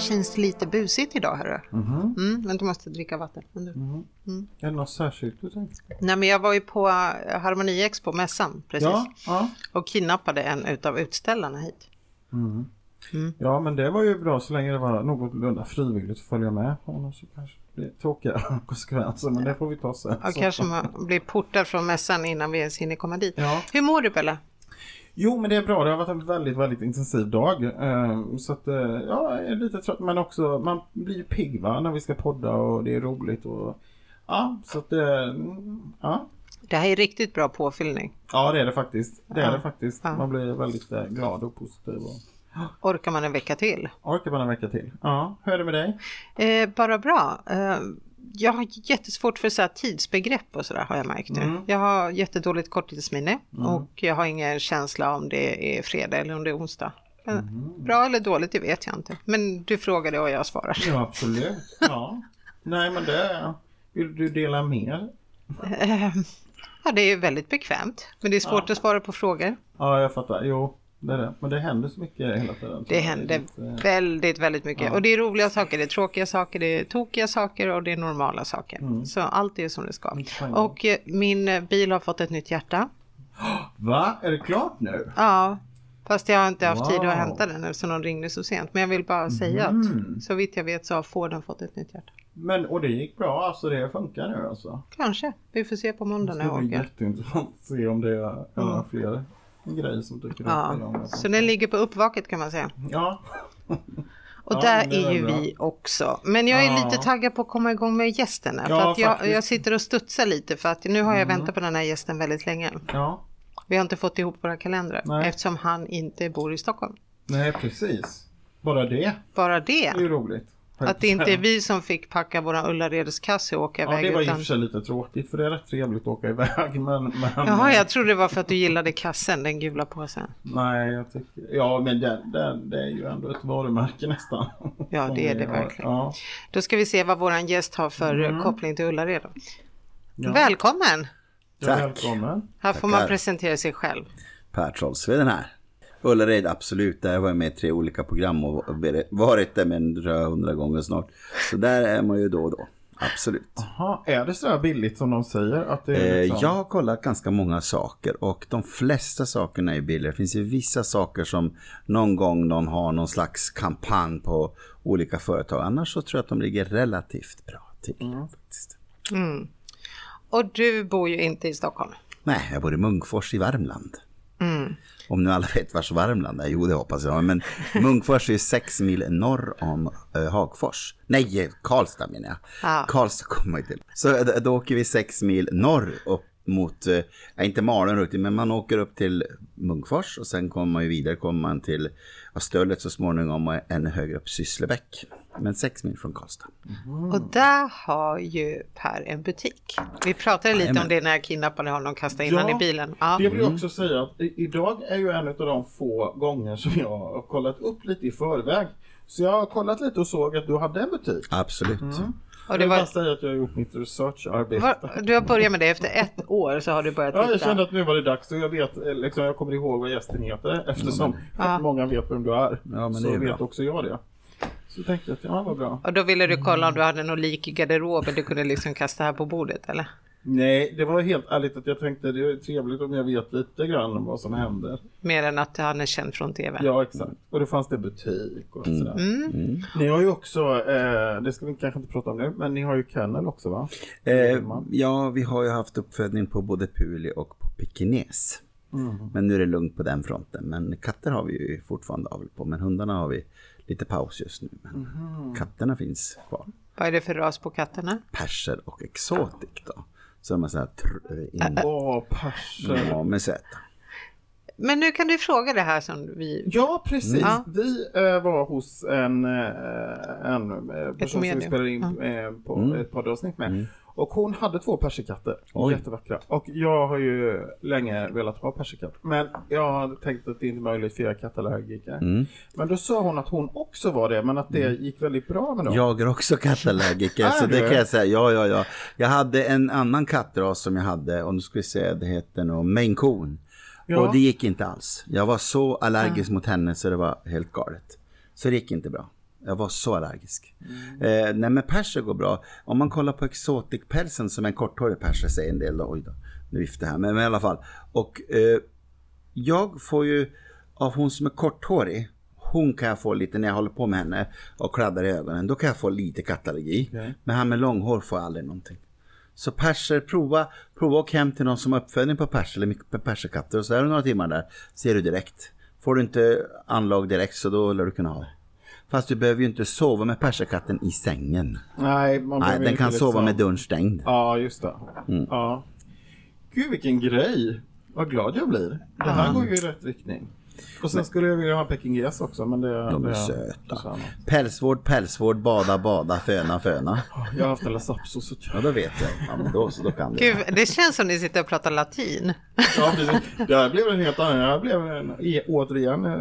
Där känns lite busigt idag hörru. Mm, men du måste dricka vatten. Men du- Är det något särskilt du tänkte? Nej men jag var ju på eh, Harmoni Expo mässan precis. Ja, ja. Och kidnappade en utav utställarna hit. ja, men det var ju bra så länge det var någorlunda frivilligt att följa med. Annars så kanske det blir tråkiga konsekvenser, men det får vi ta sen. Så- kanske man blir portad från mässan innan vi ens hinner komma dit. Ja. Hur mår du Bella? Jo, men det är bra. Det har varit en väldigt, väldigt intensiv dag. Eh, Så att, eh, ja, jag är lite trött, men också man blir ju pigg va, när vi ska podda och det är roligt och ja, så att mm, ja. Det här är riktigt bra påfyllning. Ja, det är det faktiskt. Det är det faktiskt. Man blir väldigt eh, glad och positiv och Orkar man en vecka till? orkar bara en vecka till. Ja, hur är det med dig? Eh, bara bra. Jag har jättesvårt för så tidsbegrepp och sådär har jag märkt nu. Mm. Jag har jättedåligt korttidsminne och jag har ingen känsla om det är fredag eller om det är onsdag. Mm. Bra eller dåligt, det vet jag inte. Men du frågade och jag svarar. Ja, absolut. Ja. Nej, men det... Vill du dela mer? Eh, ja, det är väldigt bekvämt. Men det är svårt Ja. att svara på frågor. Ja, jag fattar. Jo, det är det. Men det händer så mycket hela tiden. Det händer Lite- väldigt, väldigt mycket. Ja. Och det är roliga saker, det är tråkiga saker, det är tokiga saker och det är normala saker. Mm. Så allt är som det ska. Och eh, min eh, bil har fått ett nytt hjärta. Va? Är det klart nu? Ja, fast jag har inte haft tid Wow. att hämta den eftersom de ringde så sent. Men jag vill bara säga att Mm. så vitt jag vet så har Forden fått ett nytt hjärta. Men, och det gick bra, alltså det funkar nu alltså? Kanske. Vi får se på måndag Det när jag ska bli åker. jätteintressant att se om det är några fler grejer som dyker upp. Ja, det- så den ligger på uppvaket kan man säga. Ja. Och Ja, där det är är ju bra. vi också. Men jag är Ja. lite taggad på att komma igång med gästerna. För Ja, att jag. Mm. jag sitter och studsar lite för att nu har jag väntat på den här gästen väldigt länge. Ja. Vi har inte fått ihop våra kalendrar Nej. eftersom han inte bor i Stockholm. Nej, precis. Bara det Bara det. är ju roligt. Att det inte är vi som fick packa våra Ullaredskasse och åka Ja, iväg. det var i och utan... för sig lite tråkigt för det är rätt trevligt att åka iväg. Men, men, Jaha, jag trodde det var för att du gillade kassen, den gula påsen. Nej, jag tycker... Ja, men den, den, det är ju ändå ett varumärke nästan. Ja, det är det har. verkligen. Ja. Då ska vi se vad våran gäst har för Mm. koppling till Ullared. Ja. Välkommen! Ja, Tack. välkommen. Här får man Tackar. presentera sig själv. Per Trollsveden här. Ullared, absolut. Där har jag med i tre olika program och varit där med en hundra gånger snart. Så där är man ju då och då. Absolut. Jaha, är det så här billigt som de säger? Att det är Eh, liksom... jag har kollat ganska många saker och de flesta sakerna är billiga. Det finns ju vissa saker som någon gång någon har någon slags kampanj på olika företag. Annars så tror jag att de ligger relativt bra till. Faktiskt. Mm. Och du bor ju inte i Stockholm. Nej, jag bor i Munkfors i Värmland. Mm. Om nu alla vet vars Värmland är, jo det hoppas jag. Men Munkfors är sex mil norr om eh, Hagfors. Nej, Karlstad menar jag. Ja. Karlstad kommer man ju till. Så eh, då åker vi sex mil norr upp mot, eh, inte Malung riktigt, men man åker upp till Munkfors och sen kommer man ju vidare, kommer man till Stöllet så småningom och ännu högre upp Sysslebäck. Men sex mil från Karlstad. Och där har ju Per en butik. Vi pratade lite om Jajamän. det när jag kidnappade honom och kastade in Ja, honom i bilen. Ja. Det vill jag också säga att idag är ju en av de få gånger som jag har kollat upp lite i förväg. Så jag har kollat lite och såg att du hade en butik. Absolut. Och jag det vill bara var, säga att jag har gjort mitt researcharbete. var, du har börjat med det efter ett år så har du börjat Ja, jag titta. kände att nu var det dags och jag vet, eh, liksom, jag kommer ihåg vad gästen heter eftersom Ja. många vet vem du är. Ja, men så är vet bra. också jag det. Så tänkte jag att ja, vad bra. Och då ville du kolla om du hade något lik i garderoben du kunde liksom kasta här på bordet eller? Nej, det var helt ärligt att jag tänkte det är trevligt om jag vet lite grann om vad som händer. Mer än att han är känd från tv. Ja, exakt. Och då fanns det butik och sådär. Mm. Ni har ju också, eh, det ska vi kanske inte prata om nu, men ni har ju kennel också va? Eh, ja, vi har ju haft uppfödning på både puli och på pekines. Men nu är det lugnt på den fronten. Men katter har vi ju fortfarande avel på. Men hundarna har vi lite paus just nu. Men katterna finns kvar. Vad är det för ras på katterna? Perser och exotic då. Så de är så här eh. Åh, perser. Ja, med Z. Men nu kan du fråga det här som vi... Ja, precis. Ja. Vi eh, var hos en, eh, en person som vi spelade in eh, på ett poddavsnitt med. Och hon hade två persikatter. Oj. Jättevackra. Och jag har ju länge velat ha persikatt. Men jag hade tänkt att det inte är möjligt för jag är kattallergiker. Mm. Men då sa hon att hon också var det, men att det gick väldigt bra med dem. Jag är också kattallergiker. Är så det kan jag säga. Ja, ja, ja. Jag hade en annan kattras som jag hade. Och nu ska vi se, det heter nog Maine Coon. Ja. Och det gick inte alls. Jag var så allergisk mot henne så det var helt galet. Så det gick inte bra. Jag var så allergisk. Eh, nej men perser går bra. Om man kollar på exotic-pälsen som en korthårig perser säger en del då. Oj då, nu viftar här. Men, men i alla fall. Och eh, jag får ju av hon som är korthårig. Hon kan jag få lite när jag håller på med henne och kladdar i ögonen. Då kan jag få lite kattallergi. Okej. Men han med långhår får jag aldrig någonting. Så perser, prova, prova och hem till någon som har uppfödning på perser eller perserkatter och så är du några timmar där, ser du direkt. Får du inte anlag direkt så då lär du kunna ha det. Fast du behöver ju inte sova med perserkatten i sängen. Nej, man Nej, den kan sova liksom- med dörren stängd. Ja, just det. Mm. Ja. Gud vilken grej. Vad glad jag blir. Det här går ju i rätt riktning. Och sen skulle jag vilja ha pekinges också men det... De är det, söta. Pälsvård, pälsvård, bada, bada, föna, föna. Jag har haft en lapsus. så- Ja, då vet jag. Ja, men då, så då kan. Gud, det känns som ni sitter och pratar latin. Ja, precis. Det här blev en helt annan. Det här blev en, återigen eh,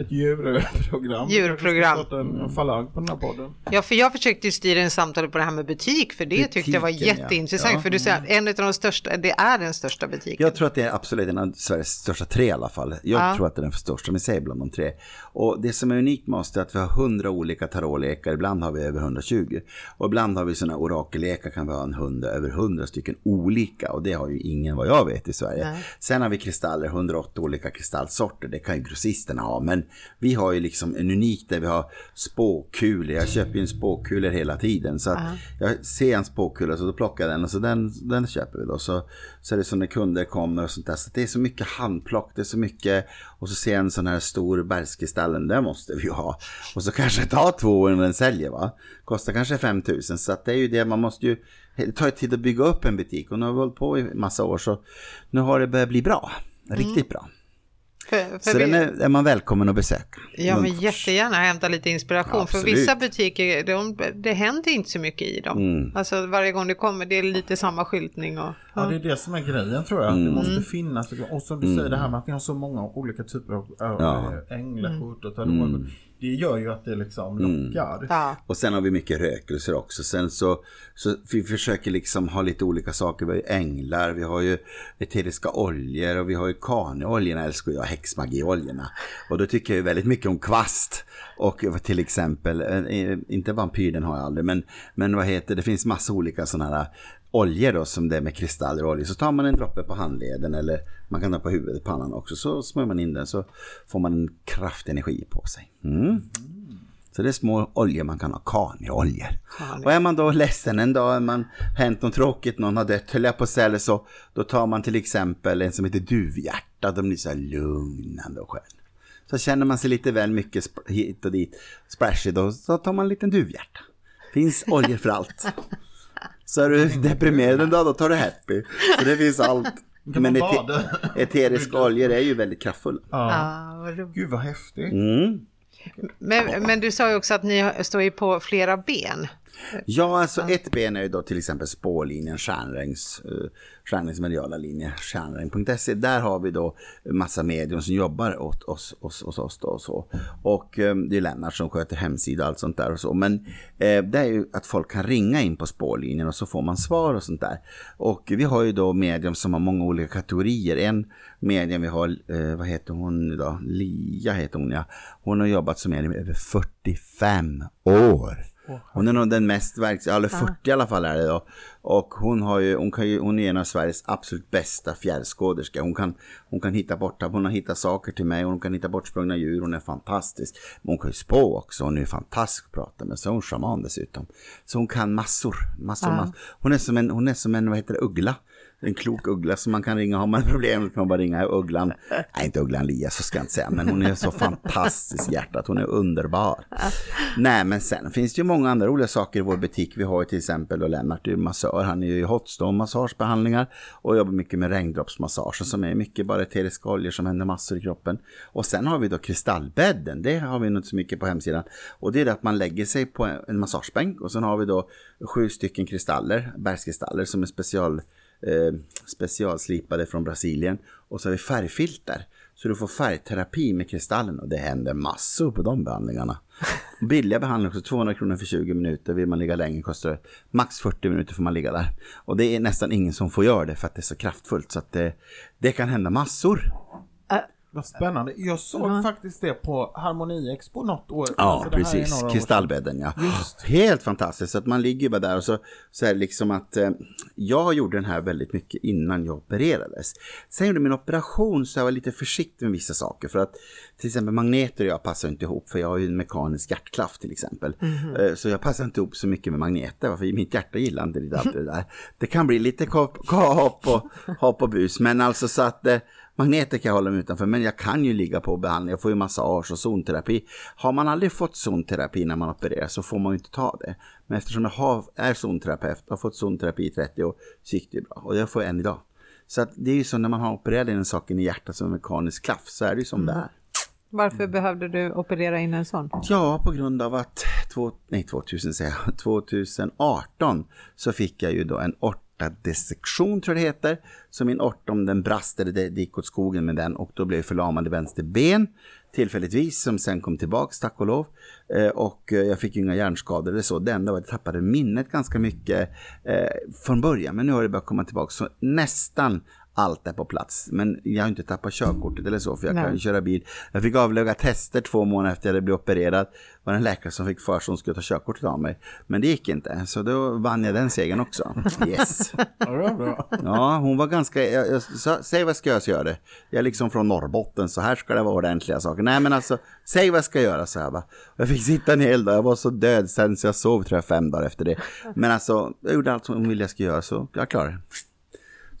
ett djurprogram. Djurprogram. Jag starta en falang på den här podden. Ja, för jag försökte ju styra in samtalet på det här med butik, för det tyckte jag var Butiken, jätteintressant. Ja. För du säger att en av de största, det är den största butiken. Jag tror att det är absolut en av Sveriges största tre i alla fall. Jag Ja. tror att det är den största, säg bland de tre. Och det som är unikt med oss är att vi har hundra olika tarotlekar, ibland har vi över 120. Och ibland har vi sådana orakellekar, kan vi ha en hund, över 100 stycken olika. Och det har ju ingen vad jag vet i Sverige. Nej. Sen har vi kristaller, 108 olika kristallsorter, det kan ju grossisterna ha. Men vi har ju liksom en unik där vi har spåkulor. Jag köper ju en spåkulor hela tiden. Så att jag ser en spåkula så då plockar jag den och så den, den köper vi då. Så, så är det som när kunder kommer och sånt där. Så det är så mycket handplock, det är så mycket. Och så ser jag en sån här stor bergskristallen, den måste vi ju ha. Och så kanske ta två innan den säljer va. Kostar kanske 5000 så att det är ju det man måste ju. Det tar ju tid att bygga upp en butik och nu har vi hållit på i massa år så nu har det börjat bli bra. Riktigt bra. För, för Så vi, den är, är man välkommen att besöka. ja, men Munkfors. jättegärna hämta lite inspiration. För Absolut. vissa butiker, de, det händer inte så mycket i dem. Mm. Alltså varje gång det kommer, det är lite samma skyltning. Och, Ja, det är det som är grejen tror jag. Mm. Det måste finnas. Och som du säger det här med att ni har så många olika typer av Ja. änglakort och tarot. Det gör ju att det liksom lockar. ja. Och sen har vi mycket rökelser också. Sen så, så vi försöker liksom ha lite olika saker. Vi har ju änglar, vi har ju eteriska oljor och vi har ju kaneoljorna älskar jag, häxmagioljorna. Och då tycker jag ju väldigt mycket om kvast. Och till exempel, eh, inte vampyr den har jag aldrig, men, men vad heter det, det finns massa olika sådana här oljor då som det är med kristaller och oljor. Så tar man en droppe på handleden eller man kan ha på huvudet, pannan också. Så smörjer man in den så får man en kraftenergi på sig. Mm. Så det är små oljor man kan ha, kaneoljor. Kani. Och är man då ledsen en dag, är man hänt något tråkigt, någon har dött, höll jag på att eller så, då tar man till exempel en som heter duvhjärta, de blir så här lugnande och skön. Så känner man sig lite väl mycket hit och dit, splashig, då så tar man en liten duvhjärta. Finns oljor för allt. Så är du deprimerad en dag, då tar du happy. Så det finns allt. Man ete- eteriska oljor är ju väldigt kraftfulla. Ja. Vad roligt. Gud vad häftigt. Mm. men, men du sa ju också att ni står ju på flera ben. Ja, alltså ett ben är ju då till exempel spårlinjen, Stjärnrängs, uh, Stjärnrängs mediala linje, stjärnräng.se. Där har vi då massa medium som jobbar åt oss, oss, oss, oss då och så. Och eh, det är Lennart som sköter hemsida och allt sånt där och så. Men eh, det är ju att folk kan ringa in på spårlinjen och så får man svar och sånt där. Och vi har ju då medium som har många olika kategorier. En medium vi har, eh, vad heter hon idag? Lia heter hon ja. Hon har jobbat som medium i över 45 år. Hon är nog den mest verksamma, eller 40 i alla fall är det då. Och hon har ju, hon kan ju, hon är en av Sveriges absolut bästa fjärrskåderska. Hon kan, hon kan hitta bort, hon har hittat saker till mig, hon kan hitta bortsprungna djur, hon är fantastisk. Men hon kan ju spå också, hon är fantastisk att prata med, så är hon shaman dessutom. Så hon kan massor, massor, Ja. massor. Hon är som en, hon är som en, vad heter det, uggla. En klok uggla som man kan ringa, har man problem kan man bara ringa ugglan. Nej, inte ugglan Lia, så ska jag inte säga, men hon är så fantastisk hjärtat, hon är underbar. Nej, men sen finns det ju många andra roliga saker i vår butik. Vi har ju till exempel då Lennart är massör, han är ju i hotstone massagebehandlingar och jobbar mycket med regndroppsmassager som är mycket bara eteriska oljor som händer massor i kroppen. Och sen har vi då kristallbädden, det har vi inte så mycket på hemsidan. Och det är det att man lägger sig på en massagebänk och sen har vi då sju stycken kristaller, bergskristaller som är special eh, specialslipade från Brasilien. Och så har vi färgfilter. Så du får färgterapi med kristallen och det händer massor på de behandlingarna. Billiga behandlingar också, 200 kronor för 20 minuter. Vill man ligga länge kostar det max 40 minuter får man ligga där. Och det är nästan ingen som får göra det för att det är så kraftfullt så att det, det kan hända massor. Vad spännande. Jag såg Ja. faktiskt det på Harmoni Expo något år. Ja, Alltså, precis. Kristallbädden, ja. Just. Helt fantastiskt. Så att man ligger bara där och så, så är det liksom att eh, jag gjorde den här väldigt mycket innan jag opererades. Sen gjorde min operation så jag var lite försiktig med vissa saker. För att till exempel magneter och jag passar inte ihop. För jag har ju en mekanisk hjärtklaff till exempel. Eh, Så jag passar inte ihop så mycket med magneter. För mitt hjärta gillar inte det där. Det kan bli lite kop- hopp och, hopp och bus. Men alltså så att eh, Magneter kan jag hålla mig utanför, men jag kan ju ligga på behandling. Jag får ju massage och zonterapi. Har man aldrig fått zonterapi när man opererar så får man ju inte ta det. Men eftersom jag har, är zonterapeut har fått zonterapi i 30 år så gick det bra. Och jag får än idag. Så det är ju så när man har opererat in en sak in i hjärtat som en mekanisk klaff så är det ju som det är. Varför behövde du operera in en sån? Ja, på grund av att två, nej, 2000 säger jag, 2018 så fick jag ju då en aortadissektion tror jag det heter. Så min ortom den brast eller det gick åt skogen med den och då blev jag förlamad i vänster ben tillfälligtvis som sen kom tillbaks tack och lov. Eh, och eh, jag fick ju inga hjärnskador eller så. Det enda var att jag tappade minnet ganska mycket eh, från början. Men nu har det börjat komma tillbaka så nästan allt är på plats. Men jag har inte tappat körkortet eller så för jag kan Nej. ju köra bil. Jag fick avlägga tester två månader efter att jag blev opererad. var det en läkare som fick för sig att skulle ta körkortet av mig. Men det gick inte, så då vann jag den segern också. Yes. Ja, var hon var ganska, jag, jag sa, säg vad ska jag göra det. Jag är liksom från Norrbotten, så här ska det vara ordentliga saker. Nej men alltså, säg vad jag ska göra, så jag bara. Jag fick sitta en hel dag, jag var så död sen så jag sov tror jag fem dagar efter det. Men alltså, jag gjorde allt som hon ville jag skulle göra så jag klarade det.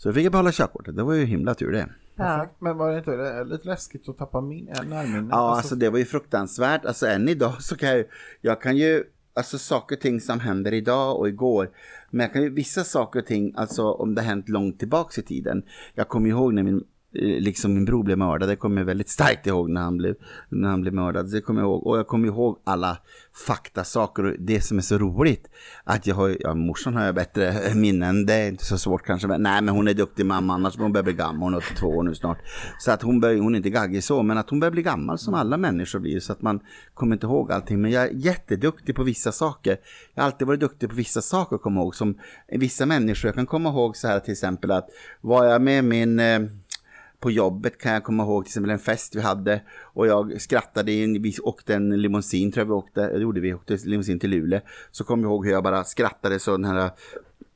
Så jag fick jag behålla körkortet, det var ju himla tur det. Ja. Men var det inte det är lite läskigt att tappa min, äh, närminnet? Ja, alltså det var ju fruktansvärt. Alltså än idag så kan jag ju, jag kan ju, alltså saker och ting som händer idag och igår. Men jag kan ju vissa saker och ting, alltså om det hänt långt tillbaks i tiden. Jag kommer ju ihåg när min, eh, Eh, liksom min bror blev mördad, det kommer jag väldigt starkt ihåg när han blev, när han blev mördad. Det kommer jag ihåg. Och jag kommer ihåg alla faktasaker och det som är så roligt. Att jag har, ja morsan har jag bättre minnen, det är inte så svårt kanske. Men, nej men hon är duktig mamma annars hon börjar bli gammal, hon är 82 år nu snart. Så att hon, börjar, hon är inte gaggig så, men att hon börjar bli gammal som alla människor blir. Så att man kommer inte ihåg allting. Men jag är jätteduktig på vissa saker. Jag har alltid varit duktig på vissa saker att komma ihåg. Som vissa människor, jag kan komma ihåg så här till exempel att var jag med min eh, på jobbet kan jag komma ihåg till exempel en fest vi hade och jag skrattade, in, vi åkte en limousin tror jag vi åkte, det gjorde vi, åkte limousin till Luleå. Så kom jag ihåg hur jag bara skrattade så den här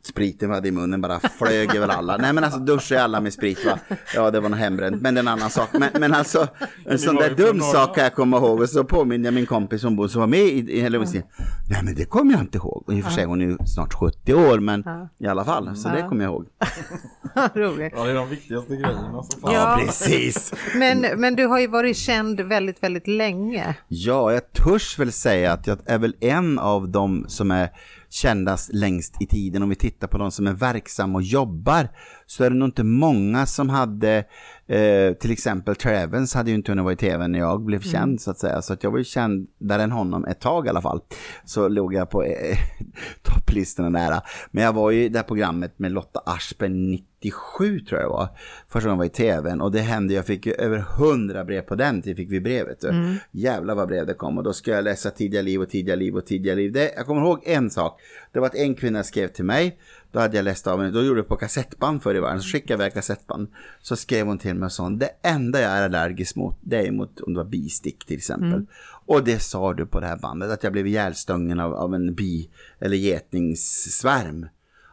spriten vi hade i munnen bara flög över alla. Nej men alltså duschade alla med sprit va. Ja det var nog hembränt, men det är en annan sak. Men, men alltså en sån där dum sak kan jag komma ihåg och så påminner jag min kompis som, bor, som var med i, i limousin. Nej men det kommer jag inte ihåg. Och i och för sig hon är ju snart 70 år men Ja. i alla fall. Så det Ja. kommer jag ihåg. Roligt. Ja, det är de viktigaste grejerna som fan. Ja. precis. Men, men du har ju varit känd väldigt, väldigt länge. Ja, jag törs väl säga att jag är väl en av dem som är kändas längst i tiden. Om vi tittar på de som är verksamma och jobbar så är det nog inte många som hade, eh, till exempel Trevens hade ju inte hunnit vara i tv när jag blev känd så att säga. Så att jag var ju kändare än honom ett tag i alla fall. Så låg jag på eh, topplistorna nära. Men jag var ju i det här programmet med Lotta Aschberg 97 tror jag var. Första gången jag var i tvn och det hände, jag fick ju över 100 brev på den tiden fick vi brevet. du. Jävlar vad brev det kom och då ska jag läsa tidiga liv och tidiga liv och tidiga liv. Det, jag kommer ihåg en sak. Det var att en kvinna skrev till mig. Då hade jag läst av henne, då gjorde jag på kassettband förr i världen, så skickade jag iväg kassettband. Så skrev hon till mig och sa, det enda jag är allergisk mot, det är mot om det var bistick till exempel. Och det sa du på det här bandet, att jag blev ihjälstungen av, av en bi eller getingssvärm.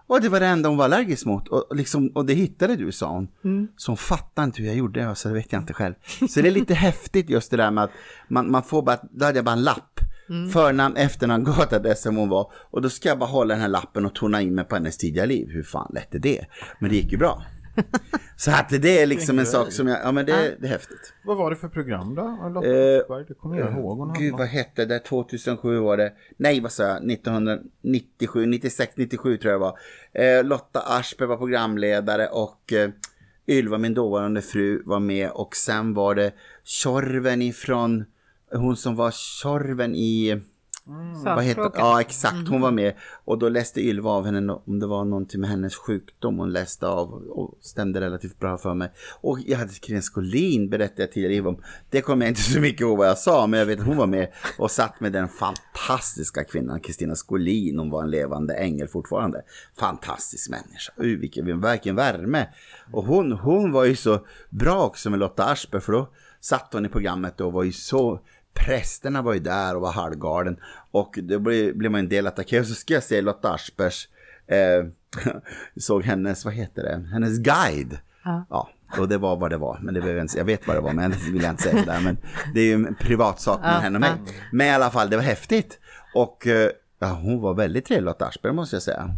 Och det var det enda hon var allergisk mot. Och, liksom, och det hittade du, sa hon. Så hon fattade inte hur jag gjorde, det, så det vet jag inte själv. Så det är lite häftigt just det där med att man, man får bara, då hade jag bara en lapp. Förnamn, efternamn, gatadress som hon var. Och då ska jag bara hålla den här lappen och tona in mig på hennes tidiga liv. Hur fan lätt är det? Men det gick ju bra. Så att det är liksom en sak som jag, ja men det, det är häftigt. Vad var det för program då? Lotta Eh, det kommer jag ihåg. Hon Gud vad hette det? 2007 var det. Nej vad sa jag? 1997, 96, 97 tror jag det var. Eh, Lotta Aschberg var programledare och eh, Ylva, min dåvarande fru, var med. Och sen var det Tjorven ifrån, hon som var Tjorven i... Vad heter. Ja, exakt. Hon var med. Och då läste Ylva av henne om det var någonting med hennes sjukdom. Hon läste av och stämde relativt bra för mig. Och jag hade Kristin Skolin berättade jag tidigare om. Det kommer jag inte så mycket ihåg vad jag sa, men jag vet att hon var med och satt med den fantastiska kvinnan Kristina Skolin. Hon var en levande ängel fortfarande. Fantastisk människa. Uh, vilken, vilken värme. Och hon, hon var ju så bra också med Lotta Aschberg, för då satt hon i programmet och var ju så Prästerna var ju där och var halvgalen. Och då blev, blev man en del attackerad. Så ska jag se Lotta Aspers, eh, såg hennes, vad heter det, hennes guide. Ja. ja. och det var vad det var. Men det behöver jag, inte, jag vet vad det var, men det vill jag inte säga där. Men det är ju en privat sak med ja, henne och mig. Men i alla fall, det var häftigt. Och eh, ja, hon var väldigt trevlig, Lotta Aspberg måste jag säga.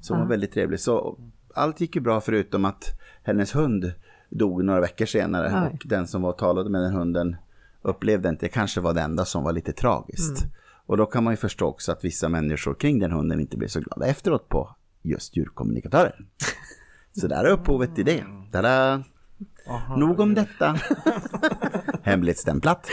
Så hon var väldigt trevlig. Så allt gick ju bra förutom att hennes hund dog några veckor senare. Och den som var och talade med den hunden upplevde inte, det kanske var det enda som var lite tragiskt. Mm. Och då kan man ju förstå också att vissa människor kring den hunden inte blev så glada efteråt på just djurkommunikatörer. Så där är upphovet till det. Tada! Aha, Nog om detta. Hemligstämplat.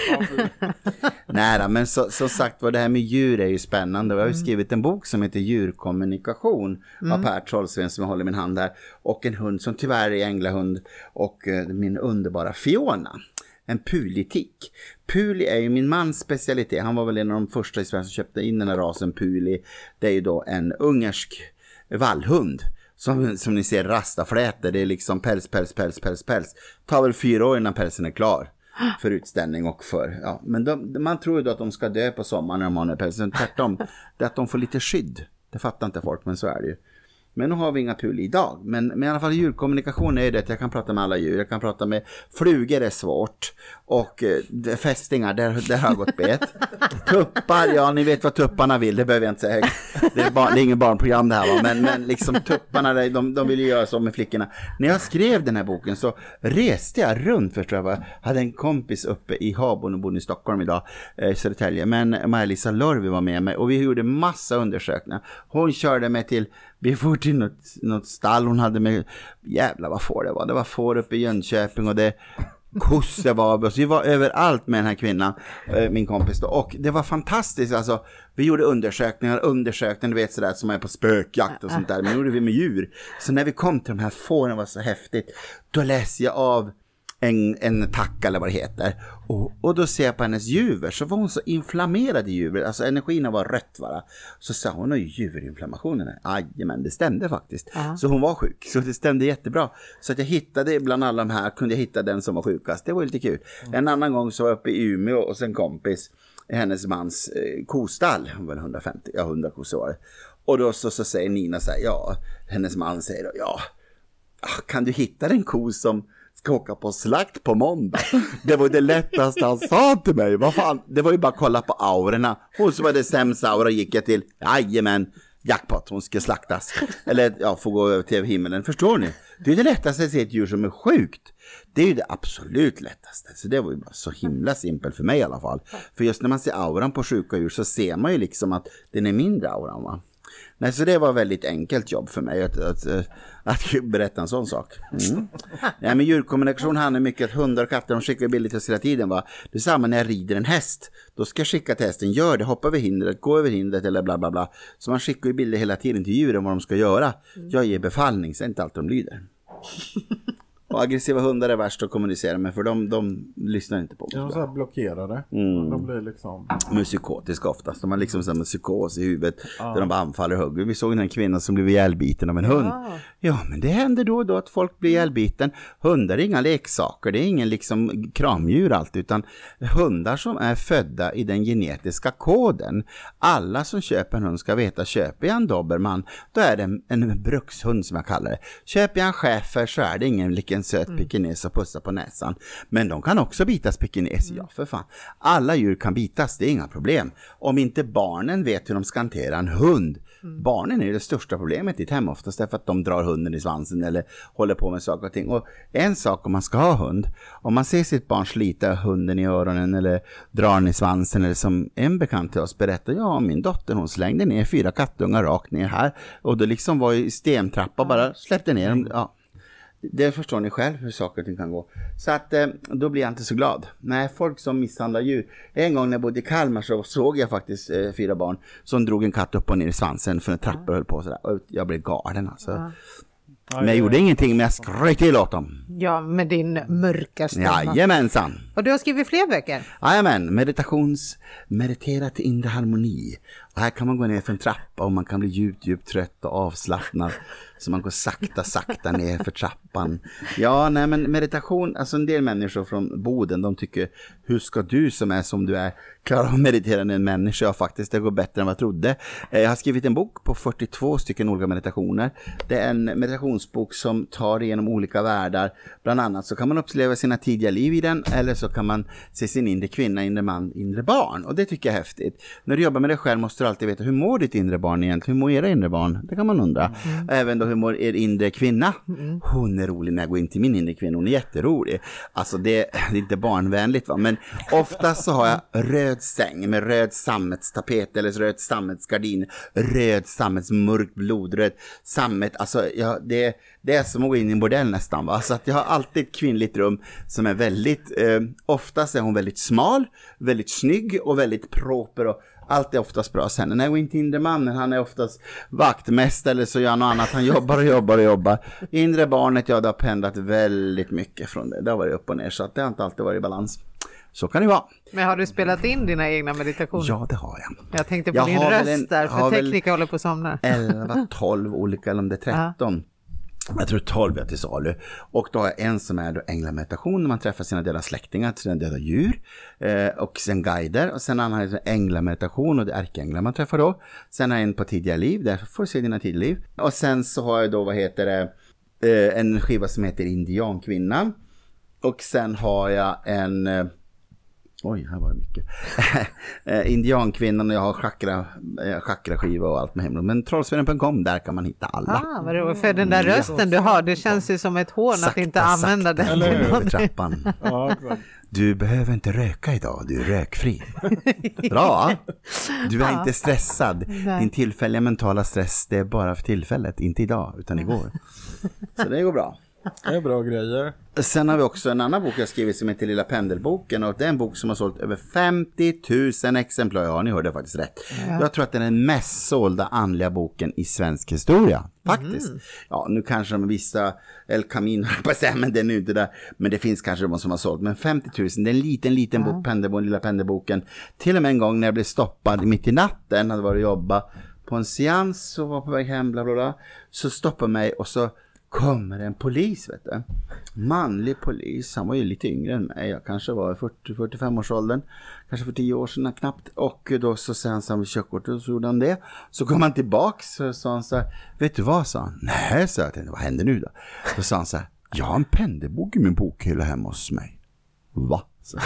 Nej men så, som sagt var det här med djur är ju spännande. Jag har ju mm. skrivit en bok som heter Djurkommunikation mm. av Per Trollsven som jag håller i min hand här. Och en hund som tyvärr är änglahund och uh, min underbara Fiona en pulitik. Puli är ju min mans specialitet. Han var väl en av de första i Sverige som köpte in den här rasen puli. Det är ju då en ungersk vallhund. Som, som ni ser rastaflätor. Det är liksom päls, päls, päls, päls, päls. Tar väl fyra år innan pälsen är klar. För utställning och för, ja. Men de, man tror ju då att de ska dö på sommaren när de har den här pälsen. Tvärtom, det är att de får lite skydd. Det fattar inte folk, men så är det ju. Men nu har vi inga pul idag. Men, men i alla fall djurkommunikation är det att jag kan prata med alla djur. Jag kan prata med flugor är svårt. Och eh, fästingar, där, där har jag gått bet. Tuppar, ja ni vet vad tupparna vill, det behöver jag inte säga. Det är, bar, det är ingen barnprogram det här va. Men, men liksom tupparna, de, de vill ju göra så med flickorna. När jag skrev den här boken så reste jag runt förstår jag. Jag hade en kompis uppe i Habon och bodde i Stockholm idag, eh, i Södertälje. Men Maja-Lisa Lörvi var med mig och vi gjorde massa undersökningar. Hon körde mig till vi får till något, något stall hon hade med, jävlar vad får det var, det var får uppe i Jönköping och det kossor var, så vi var överallt med den här kvinnan, eh, min kompis då. Och det var fantastiskt alltså. Vi gjorde undersökningar, undersökningar, du vet sådär som är på spökjakt och sånt där. Men gjorde vi med djur. Så när vi kom till de här fåren var så häftigt. Då läser jag av en, en tack eller vad det heter. Och, och då ser jag på hennes juver så var hon så inflammerad i juver, alltså energin var rött bara. Så sa hon har ju juverinflammationen. Jajamän, det stämde faktiskt. Ja. Så hon var sjuk, så det stämde jättebra. Så att jag hittade bland alla de här, kunde jag hitta den som var sjukast. Det var lite kul. Mm. En annan gång så var jag uppe i Umeå och sen kompis, hennes mans eh, kostall, var 150, ja 100 kossor var det. Och då så, så säger Nina så här, ja, hennes man säger då, ja, ah, kan du hitta en ko som ska åka på slakt på måndag. Det var det lättaste han sa till mig. Vad fan, det var ju bara att kolla på aurorna. Hon som hade sämst aura gick jag till, jajamän, jackpot, hon ska slaktas. Eller ja, få gå över till himlen. Förstår ni? Det är det lättaste att se ett djur som är sjukt. Det är ju det absolut lättaste. Så det var ju bara så himla simpelt för mig i alla fall. För just när man ser auran på sjuka djur så ser man ju liksom att den är mindre auran va. Nej, så det var väldigt enkelt jobb för mig att, att, eh, att berätta en sån sak. Mm. Nej, men djurkommunikation handlar mycket att hundar och katter de skickar bilder till oss hela tiden. Va? Det är samma när jag rider en häst. Då ska jag skicka till hästen, gör det, hoppa över hindret, gå över hindret eller bla bla bla. Så man skickar ju bilder hela tiden till djuren vad de ska göra. Jag ger befallning, sen inte allt de lyder. Och aggressiva hundar är värst att kommunicera med för de, de lyssnar inte på mig. Ja, så här blockerade. Mm. De blir liksom... De är psykotiska oftast. De har liksom så psykos i huvudet. Ja. Där de bara anfaller och hugger. Vi såg en kvinna som blev ihjälbiten av en hund. Ja, men det händer då och då att folk blir ihjälbiten. Hundar är inga leksaker. Det är ingen liksom kramdjur alltid. Utan hundar som är födda i den genetiska koden. Alla som köper en hund ska veta, köper jag en dobermann, då är det en, en brukshund som jag kallar det. Köper jag en schäfer så är det ingen vilken söt mm. pekines och pussa på näsan. Men de kan också bitas pekines, mm. ja för fan. Alla djur kan bitas, det är inga problem. Om inte barnen vet hur de ska hantera en hund. Mm. Barnen är det största problemet i ett hem oftast därför att de drar hunden i svansen eller håller på med saker och ting. Och en sak om man ska ha hund, om man ser sitt barn slita hunden i öronen eller drar den i svansen eller som en bekant till oss berättar, ja min dotter hon slängde ner fyra kattungar rakt ner här och det liksom var i stentrappa bara släppte ner dem. Ja, det förstår ni själv hur saker och ting kan gå. Så att eh, då blir jag inte så glad. Nej, folk som misshandlar djur. En gång när jag bodde i Kalmar så såg jag faktiskt eh, fyra barn som drog en katt upp och ner i svansen för en trappa och höll på sådär. Och jag blev galen alltså. Ja. Men jag gjorde ingenting, men jag skrek till åt dem. Ja, med din mörka stämma. Jajamensan. Och du har skrivit fler böcker? Jajamän, meditations, meditera till inre harmoni. Och här kan man gå ner för en trappa och man kan bli djupt, djupt trött och avslappnad. Så man går sakta, sakta ner för trappan. Ja, nej men meditation, alltså en del människor från Boden, de tycker, hur ska du som är som du är klara att meditera när en människa? Ja, faktiskt, det går bättre än vad jag trodde. Eh, jag har skrivit en bok på 42 stycken olika meditationer. Det är en meditationsbok som tar igenom olika världar. Bland annat så kan man uppleva sina tidiga liv i den, eller så kan man se sin inre kvinna, inre man, inre barn. Och det tycker jag är häftigt. När du jobbar med dig själv måste alltid veta, hur mår ditt inre barn egentligen? Hur mår era inre barn? Det kan man undra. Mm. Även då, hur mår er inre kvinna? Mm. Hon är rolig när jag går in till min inre kvinna, hon är jätterolig. Alltså det, det är inte barnvänligt va, men oftast så har jag röd säng med röd sammetstapet eller röd sammetsgardin, röd sammetsmörk blodröd sammet, alltså ja, det, det är som att gå in i en bordell nästan va, så att jag har alltid ett kvinnligt rum som är väldigt, eh, oftast är hon väldigt smal, väldigt snygg och väldigt proper och allt är oftast bra. Sen när jag går in till inre mannen, han är oftast vaktmästare eller så gör han något annat. Han jobbar och jobbar och jobbar. Inre barnet, ja det har pendlat väldigt mycket från det. Det har varit upp och ner så att det har inte alltid varit i balans. Så kan det vara. Men har du spelat in dina egna meditationer? Ja, det har jag. Jag tänkte på jag din röst en, där, för tekniker håller på att somna. 11, 12 olika, eller om det är 13. Jag tror 12 är till salu. Och då har jag en som är då änglameditation när man träffar sina döda släktingar, sina döda djur. Eh, och sen guider. Och sen har jag änglameditation och det är ärkeänglar man träffar då. Sen har jag en på tidiga liv, där får du se dina tidiga liv. Och sen så har jag då, vad heter det, eh, en skiva som heter Indiankvinnan. Och sen har jag en eh, Oj, här var det mycket. Eh, indiankvinnan och jag har chakra, eh, chakraskiva och allt med hemligt. Men trollsvenen.com, där kan man hitta alla. Ah, vad roligt. För den där mm. rösten du har, det känns ju som ett hån sakta, att inte använda den. Eller trappan. Du behöver inte röka idag, du är rökfri. Bra! Du är ja. inte stressad. Din tillfälliga mentala stress, det är bara för tillfället, inte idag, utan igår. Så det går bra. Det är bra grejer. Sen har vi också en annan bok jag skrivit som heter Lilla Pendelboken och det är en bok som har sålt över 50 000 exemplar. Ja, ni hörde faktiskt rätt. Ja. Jag tror att det är den mest sålda andliga boken i svensk historia. Faktiskt. Mm. Ja, nu kanske de vissa El Camino, men den är inte där. Men det finns kanske de som har sålt. Men 50 000, det är en liten, liten ja. bok, Pendelboken, Lilla Pendelboken. Till och med en gång när jag blev stoppad mitt i natten, hade varit och jobbat på en seans och var på väg hem, bla bla bla. Så stoppade mig och så kommer en polis, vet du. Manlig polis, han var ju lite yngre än mig, jag kanske var 40-45 års åldern. Kanske för 10 år sedan knappt. Och då så sen han så med körkortet så gjorde han det. Så kom han tillbaks och sa han så här, vet du vad, sa han. Nej, sa jag, vad händer nu då? Då sa han så här, jag har en pendelbok i min bokhylla hemma hos mig. Va? Så.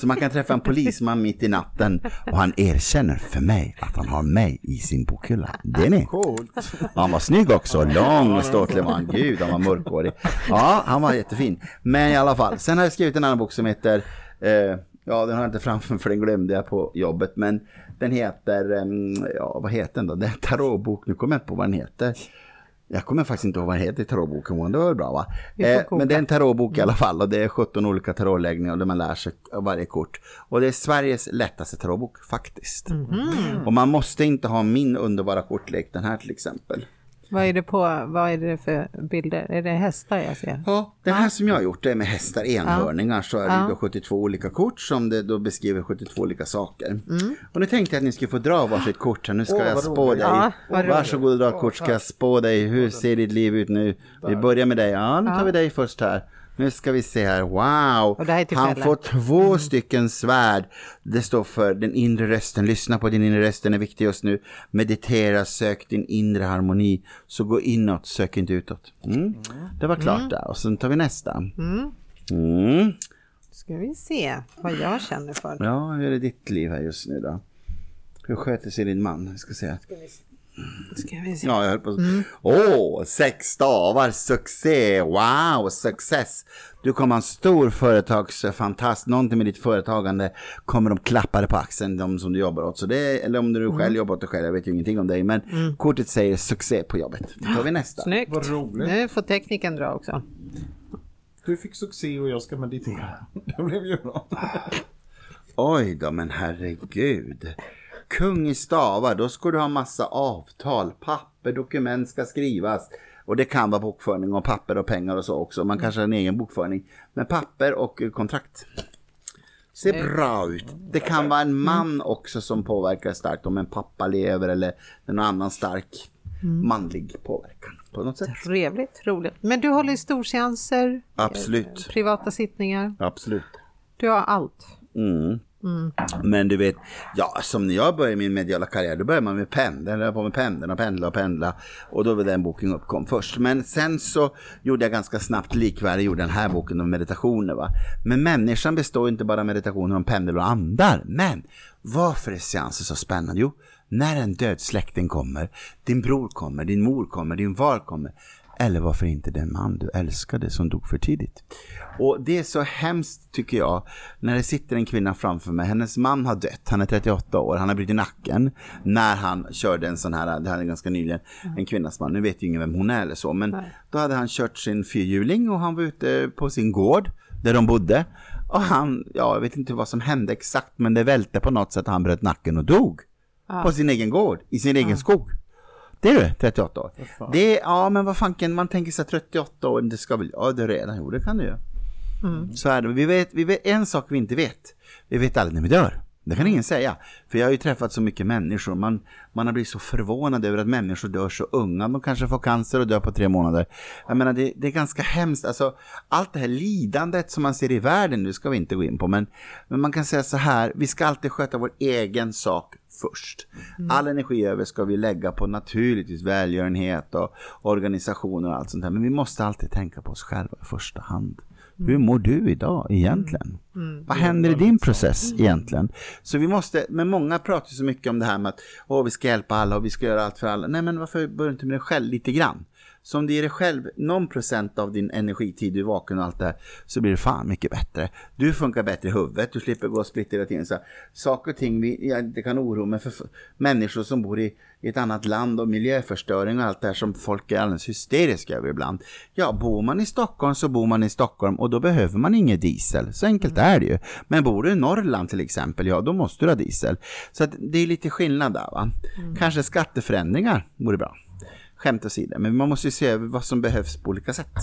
så. man kan träffa en polisman mitt i natten och han erkänner för mig att han har mig i sin bokhylla. Det är ni. Coolt. Han var snygg också, lång och ståtlig var han. Gud, han var mörkhårig. Ja, han var jättefin. Men i alla fall, sen har jag skrivit en annan bok som heter, eh, ja den har jag inte framför för den glömde jag på jobbet, men den heter, eh, ja vad heter den då? Det är en tarotbok, nu kommer jag inte på vad den heter. Jag kommer faktiskt inte ihåg vad den heter i tarotboken, det var bra va? Eh, men det är en tarotbok i alla fall och det är 17 olika tarotläggningar där man lär sig varje kort. Och det är Sveriges lättaste tarotbok faktiskt. Mm -hmm. Och man måste inte ha min underbara kortlek, den här till exempel. Vad är det på, vad är det för bilder? Är det hästar jag ser? Ja, den här ja. som jag har gjort det är med hästar, enhörningar. Ja. Så är det ja. då 72 olika kort som det då beskriver 72 olika saker. Mm. Och nu tänkte jag att ni skulle få dra varsitt kort här. Nu ska oh, jag spå dig. Ja, Varsågod och dra kort ska jag spå dig. Hur ser ditt liv ut nu? Vi börjar med dig. Ja, nu tar vi dig först här. Nu ska vi se här. Wow! Han får två mm. stycken svärd. Det står för den inre rösten. Lyssna på din inre röst. Den är viktig just nu. Meditera, sök din inre harmoni. Så gå inåt, sök inte utåt. Mm. mm. Det var klart mm. där. Och sen tar vi nästa. Mm. Mm. Ska vi se vad jag känner för. Ja, hur är ditt liv här just nu då? Hur sköter sig din man? Ska se. Ska vi se. Ska vi se. Ja, jag höll på. Mm. Åh, sex stavar, succé, wow, success. Du kommer ha en stor företagsfantast, någonting med ditt företagande kommer de klappa dig på axeln, de som du jobbar åt. Så det eller om du själv mm. jobbar åt dig själv, jag vet ju ingenting om dig, men mm. kortet säger succé på jobbet. Då tar vi nästa. Snyggt. Vad roligt. Nu får tekniken dra också. Du fick succé och jag ska meditera. Det blev ju bra. Oj då, men herregud. Kung i stavar, då ska du ha massa avtal, papper, dokument ska skrivas. Och det kan vara bokföring och papper och pengar och så också. Man kanske har en egen bokföring. Men papper och kontrakt. ser bra ut. Det kan vara en man också som påverkar starkt om en pappa lever eller någon annan stark manlig påverkan på något sätt. Trevligt, roligt. Men du håller i storseanser, Absolut, privata sittningar, absolut. du har allt. Mm. Mm. Men du vet, ja som när jag började min mediala karriär, då började man med pendeln, jag på med pendeln och pendla och pendla. Och då var den boken uppkom först. Men sen så gjorde jag ganska snabbt likvärdigt, gjorde den här boken om meditationer. Va? Men människan består inte bara av meditationer om pendel och andar. Men varför är seanser så spännande? Jo, när en död släkting kommer, din bror kommer, din mor kommer, din far kommer. Eller varför inte den man du älskade som dog för tidigt. Och det är så hemskt tycker jag när det sitter en kvinna framför mig. Hennes man har dött, han är 38 år, han har brutit nacken när han körde en sån här, det här är ganska nyligen, en kvinnas man. Nu vet ju ingen vem hon är eller så, men Nej. då hade han kört sin fyrhjuling och han var ute på sin gård där de bodde. Och han, ja jag vet inte vad som hände exakt, men det välte på något sätt, han bröt nacken och dog. På sin egen gård, i sin egen skog. Det är du, 38 år. Det är, ja men vad fanken, man tänker sig 38 år, det ska väl, ja det är redan, jo det kan du ju. Så är det, vi vet, vi vet en sak vi inte vet, vi vet aldrig när vi dör. Det kan ingen säga. För jag har ju träffat så mycket människor, man, man har blivit så förvånad över att människor dör så unga, de kanske får cancer och dör på tre månader. Jag menar det, det är ganska hemskt, alltså allt det här lidandet som man ser i världen, nu ska vi inte gå in på, men, men man kan säga så här, vi ska alltid sköta vår egen sak först. All energi över ska vi lägga på naturligtvis välgörenhet och organisationer och allt sånt där. Men vi måste alltid tänka på oss själva i första hand. Hur mår du idag egentligen? Vad händer i din process egentligen? Så vi måste, men många pratar så mycket om det här med att Åh, vi ska hjälpa alla och vi ska göra allt för alla. Nej men varför börjar du inte med dig själv lite grann? Så om du ger dig själv någon procent av din energitid, du är vaken och allt det här, så blir det fan mycket bättre. Du funkar bättre i huvudet, du slipper gå och splitta hela tiden. Så saker och ting, vi, ja, det kan oroa mig för människor som bor i, i ett annat land och miljöförstöring och allt det här som folk är alldeles hysteriska över ibland. Ja, bor man i Stockholm så bor man i Stockholm och då behöver man ingen diesel. Så enkelt är det ju. Men bor du i Norrland till exempel, ja då måste du ha diesel. Så att det är lite skillnad där va. Kanske skatteförändringar vore bra. Skämt åsido, men man måste ju se över vad som behövs på olika sätt.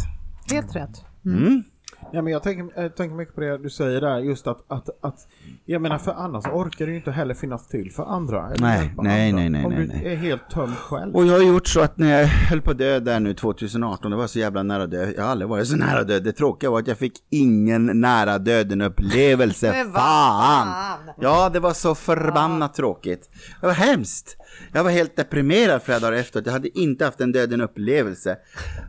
Helt rätt. Mm. Ja, men jag tänker, jag tänker mycket på det du säger där, just att, att, att jag menar för annars orkar du ju inte heller finnas till för andra. eller Nej, nej, andra. nej, nej, Om nej, du nej. är helt tömd själv. Och jag har gjort så att när jag höll på att dö där nu 2018, det var så jävla nära död. Jag har aldrig varit så nära död. Det tråkiga var att jag fick ingen nära döden upplevelse. Fan! Ja, det var så förbannat tråkigt. Det var hemskt. Jag var helt deprimerad flera dagar efteråt. Jag hade inte haft en döden upplevelse.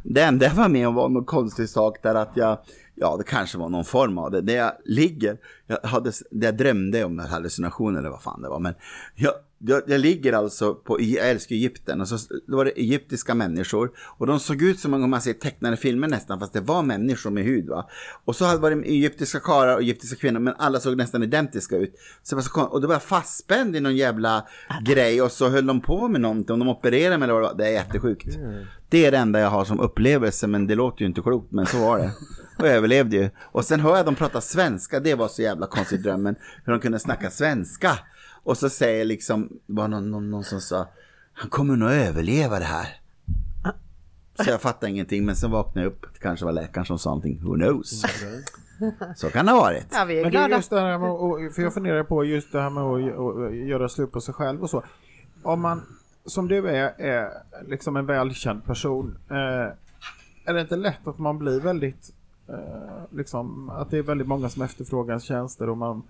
Det enda jag var med om var någon konstig sak där att jag Ja, det kanske var någon form av det. Där jag ligger, jag, hade, där jag drömde om hallucinationer eller vad fan det var. Men jag, jag, jag ligger alltså på, jag älskar Egypten, och så då var det egyptiska människor. Och de såg ut som om man ser tecknade filmer nästan, fast det var människor med hud va. Och så hade var det egyptiska karlar och egyptiska kvinnor, men alla såg nästan identiska ut. Så så och då var jag fastspänd i någon jävla grej och så höll de på med någonting, om de opererade mig eller vad det var. Det är jättesjukt. Det är det enda jag har som upplevelse, men det låter ju inte klokt, men så var det. Och jag överlevde ju. Och sen hör jag dem prata svenska, det var så jävla konstigt drömmen. Hur de kunde snacka svenska. Och så säger liksom, det var någon, någon, någon som sa, han kommer nog överleva det här. Så jag fattade ingenting, men sen vaknade jag upp. Det kanske var läkaren som sa någonting, who knows. Så kan det ha varit. Ja, vi är Men du, glada. just det här med att, för jag funderar på just det här med att, att göra slut på sig själv och så. Om man, som du är, är liksom en välkänd person, eh, är det inte lätt att man blir väldigt, eh, liksom, att det är väldigt många som efterfrågar tjänster och man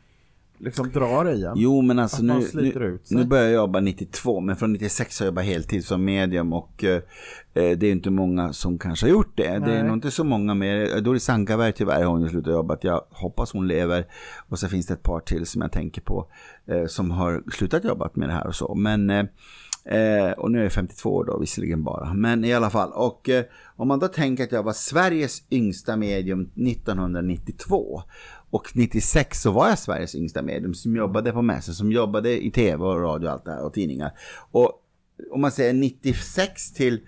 liksom drar i en? Jo men alltså nu, nu, nu börjar jag jobba 92 men från 96 har jag jobbat heltid som medium och eh, eh, det är inte många som kanske har gjort det. Det Nej. är nog inte så många mer. Doris Ankarberg tyvärr har hon ju slutat jobba. Jag hoppas hon lever. Och så finns det ett par till som jag tänker på eh, som har slutat jobba med det här och så. Men eh, och nu är jag 52 år då, visserligen bara. Men i alla fall. Och eh, om man då tänker att jag var Sveriges yngsta medium 1992. Och 96 så var jag Sveriges yngsta medium som jobbade på mässor, som jobbade i tv och radio och allt det här och tidningar. Och om man säger 96 till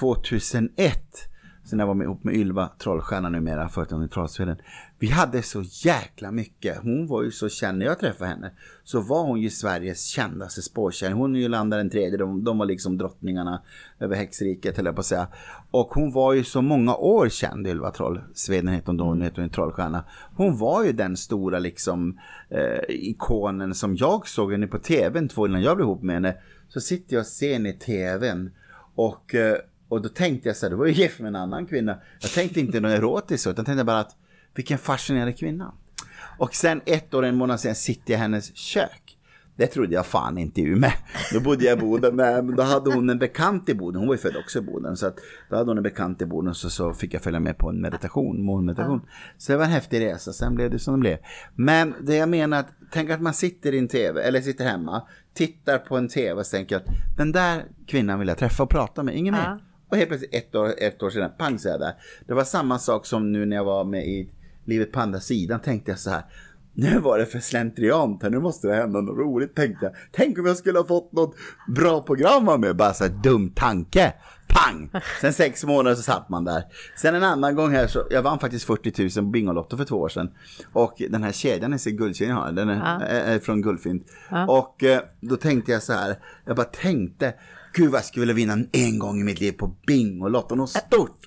2001 sen jag var med, ihop med Ylva, trollstjärna numera, förut i Trollsveden. Vi hade så jäkla mycket. Hon var ju så känd, när jag träffade henne, så var hon ju Sveriges kändaste spåkärring. Hon är ju landaren den tredje, de, de var liksom drottningarna över häxriket, höll jag på att säga. Och hon var ju så många år känd, Ylva Trollsveden, hette hon då, nu heter hon trollstjärna. Hon var ju den stora liksom eh, ikonen som jag såg henne på tvn två innan jag blev ihop med henne. Så sitter jag och ser henne i tvn och eh, och då tänkte jag så här, det var ju gift med en annan kvinna. Jag tänkte inte något erotiskt så, utan tänkte bara att vilken fascinerande kvinna. Och sen ett år, en månad sen sitter jag i hennes kök. Det trodde jag fan inte i Umeå. Då bodde jag i Boden, men då hade hon en bekant i Boden. Hon var ju född också i Boden. Så att då hade hon en bekant i Boden så, så fick jag följa med på en meditation, målmeditation. Så det var en häftig resa, sen blev det som det blev. Men det jag menar, att, tänk att man sitter i en tv, eller sitter hemma, tittar på en tv och tänker att den där kvinnan vill jag träffa och prata med, ingen mer. Och helt plötsligt ett år, ett år sedan, pang så jag där. Det var samma sak som nu när jag var med i Livet på andra sidan tänkte jag så här. Nu var det för slentriant här, nu måste det hända något roligt tänkte jag. Tänk om jag skulle ha fått något bra program med, bara så här dum tanke. Pang! Sen sex månader så satt man där. Sen en annan gång här så, jag vann faktiskt 40 000 på Bingolotto för två år sedan. Och den här kedjan, jag ser guldkedjan jag har, den är, ja. är, är från Guldfynd. Ja. Och eh, då tänkte jag så här, jag bara tänkte, Gud vad jag skulle vilja vinna en gång i mitt liv på Bingolotto, något stort.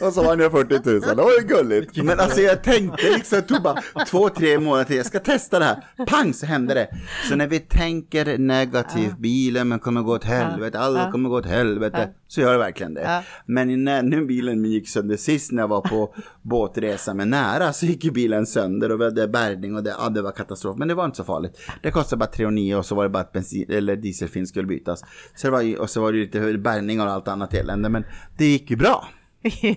Och så vann jag 40 000, det var ju gulligt. Men alltså jag tänkte liksom, det tog bara två, tre månader till, jag ska testa det här. Pang så hände det. Så när vi tänker negativt, bilen kommer gå åt helvete, alla kommer gå åt helvete. Så gör det verkligen det. Men när nu bilen gick sönder sist när jag var på båtresa med nära så gick ju bilen sönder och vi hade bärgning och det, ja, det var katastrof. Men det var inte så farligt. Det kostade bara 3 9 och så var det bara att bensin, eller dieselfin skulle bytas. Så det var, och så var det lite bärgning och allt annat elände. Men det gick ju bra.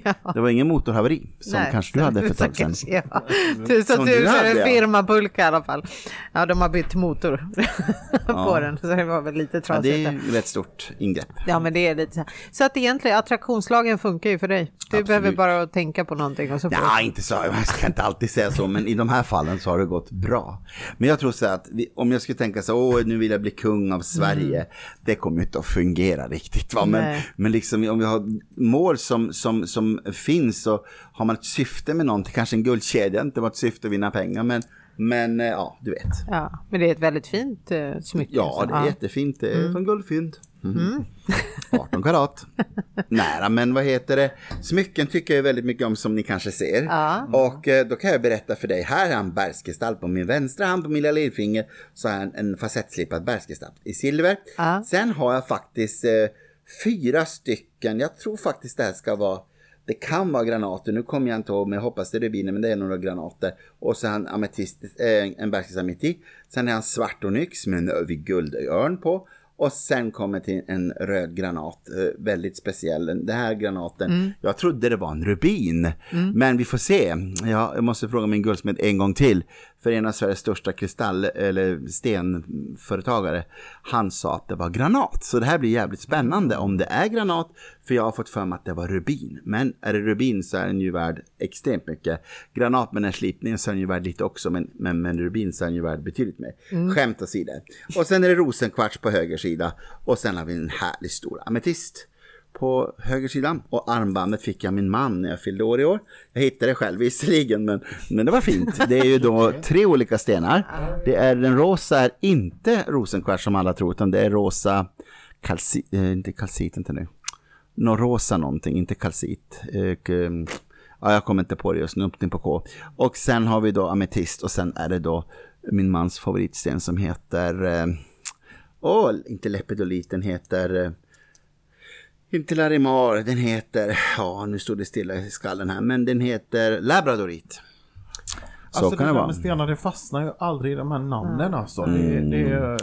Ja. Det var ingen motorhaveri som Nej, kanske du hade för ett tag sedan. Ja. Tusen som tusen, en firmapulka i alla fall. Ja, de har bytt motor ja. på den, så det var väl lite trasigt. Ja, det är ett rätt stort ingrepp. Ja, men det är lite så. Så att egentligen attraktionslagen funkar ju för dig. Du Absolut. behöver bara tänka på någonting. Och så ja, inte så. Jag ska inte alltid säga så, men i de här fallen så har det gått bra. Men jag tror så att vi, om jag skulle tänka så, åh, nu vill jag bli kung av Sverige. Mm. Det kommer inte att fungera riktigt. Va? Men, men liksom om vi har mål som, som som, finns och har man ett syfte med någonting, kanske en guldkedja, inte var ett syfte att vinna pengar men men eh, ja, du vet. Ja, men det är ett väldigt fint uh, smycke. Ja, det är ja. jättefint. Det är mm. från guldfynd. Mm. Mm. 18 karat. Nära, men vad heter det? Smycken tycker jag väldigt mycket om som ni kanske ser. Ja. Och eh, då kan jag berätta för dig. Här är en bergsgestalt på min vänstra hand på min lilla lillfinger. Så har jag en, en facettslipad bergsgestalt i silver. Ja. Sen har jag faktiskt eh, fyra stycken. Jag tror faktiskt det här ska vara det kan vara granater, nu kommer jag inte ihåg men jag hoppas det är rubiner men det är några granater. Och så har han ametist, äh, en bergsameti. Sen är han svart onyx med en guldörn på. Och sen kommer till en röd granat, eh, väldigt speciell. Den här granaten, mm. jag trodde det var en rubin. Mm. Men vi får se. Ja, jag måste fråga min guldsmed en gång till. För en av Sveriges största kristall eller stenföretagare, han sa att det var granat. Så det här blir jävligt spännande om det är granat. För jag har fått för mig att det var rubin. Men är det rubin så är den ju värd extremt mycket. Granat med den här slipningen så är den ju värd lite också. Men, men, men rubin så är den ju värd betydligt mer. Mm. Skämt åsido. Och sen är det rosenkvarts på höger sida. Och sen har vi en härlig stor ametist på höger sida. Och armbandet fick jag min man när jag fyllde år i år. Jag hittade det själv visserligen men, men det var fint. Det är ju då tre olika stenar. Det är den rosa är inte rosenkvarts som alla tror utan det är rosa kalcit, äh, inte kalcit inte nu. Nå rosa någonting, inte kalcit. Och, eh, ja, jag kommer inte på det just nu, upp på K. Och sen har vi då ametist och sen är det då min mans favoritsten som heter, eh, åh, inte lepidolit, den heter inte Larimar, den heter, ja nu står det stilla i skallen här, men den heter Labradorit. Så alltså kan det, det vara. med stenar, det fastnar ju aldrig i de här namnen alltså. Mm. Det, det,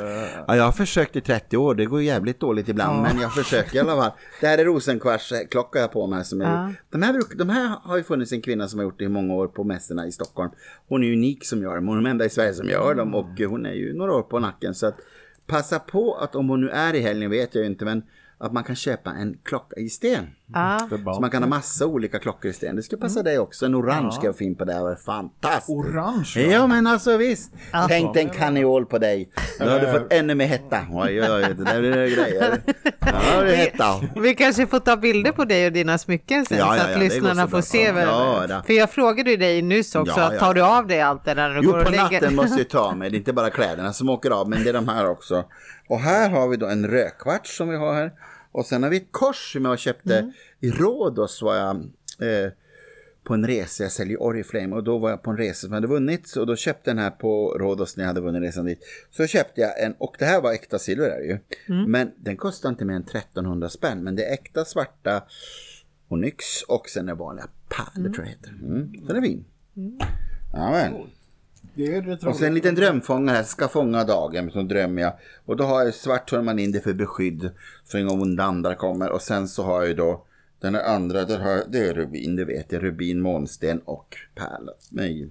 ja, jag har försökt i 30 år, det går jävligt dåligt ibland, ja. men jag försöker i alla fall. Det här är rosenkvarts klocka jag på mig. Som är, ja. de, här, de här har ju funnits en kvinna som har gjort det i många år på mässorna i Stockholm. Hon är unik som gör dem, hon är den enda i Sverige som gör dem och hon är ju några år på nacken. Så att passa på att om hon nu är i helgen vet jag ju inte, men att man kan köpa en klocka i sten. Ja. Så man kan ha massa olika klockor i sten. Det skulle passa dig också. En orange ska jag få in på det här. Fantastiskt. Orange, va? Ja men alltså visst. Tänk dig en kaneol på dig. Då har du fått ännu mer hetta. Oj oj oj. Det där blir grejer. Ja det hetta. Vi kanske får ta bilder på dig och dina smycken sen Ja, så ja, att ja, lyssnarna så får bra. se. vad- Ja, ja. För jag frågade ju dig nyss också, Ja, ja, tar du ja. av dig allt det där när du Jo går och på lägger? natten måste jag ta med. Det är inte bara kläderna som åker av. Men det är de här också. Och här har vi då en rödkvarts som vi har här. Och sen har vi ett kors som jag köpte Mm. i Rhodos var jag eh, på en resa. Jag säljer Oriflame och då var jag på en resa som jag hade vunnit. Och då köpte den här på Rhodos när jag hade vunnit resan dit. Så köpte jag en och det här var äkta silver är det ju. Mm. Men den kostar inte mer än 1300 spänn. Men det är äkta svarta onyx och sen är vanliga pärlor tror jag heter. Mm. Den är fin. Ja, men. Det är rätt Och sen en liten drömfångare här, ska fånga dagen, så drömmer jag. Och då har jag svart man in det för beskydd, så inga onda andra kommer. Och sen så har jag då den här andra, där har det är rubin, det vet jag. Rubin, månsten och pärla. Nej,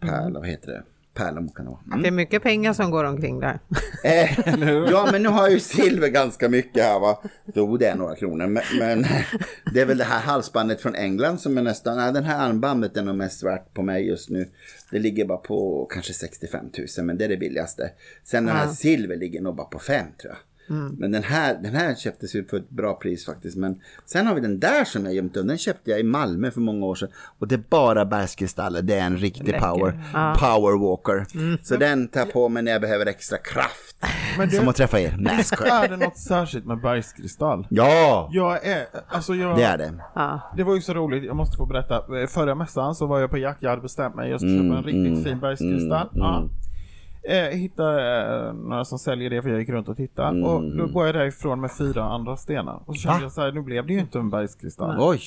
pärla, vad heter det? Pärla kan det vara. Mm. Det är mycket pengar som går omkring där. Eh, ja, men nu har jag ju silver ganska mycket här va. Jo, det är några kronor. Men, men det är väl det här halsbandet från England som är nästan, nej den här armbandet är nog mest värt på mig just nu. Det ligger bara på kanske 65 000, men det är det billigaste. Sen den här Ja. silver ligger nog bara på 5 tror jag. Men den här, den här köptes ju för ett bra pris faktiskt. Men sen har vi den där som jag gömt undan. Den köpte jag i Malmö för många år sedan. Och det är bara bergskristaller. Det är en riktig Läcker. power, Ja. power walker. Så den tar på mig när jag behöver extra kraft. Det- Som att träffa er. Skojar. Är det något särskilt med bergskristall? Ja, Jag är, alltså jag... det är det. Det var ju så roligt, jag måste få berätta. Förra mässan så var jag på jakt, jag hade bestämt mig, jag skulle köpa en riktigt fin bergskristall. Ja. Eh, hittade eh, några som säljer det för jag gick runt och tittade. Och då går jag därifrån med fyra andra stenar. Och så kände Va? jag så här, nu blev det ju inte en bergskristall. Oj,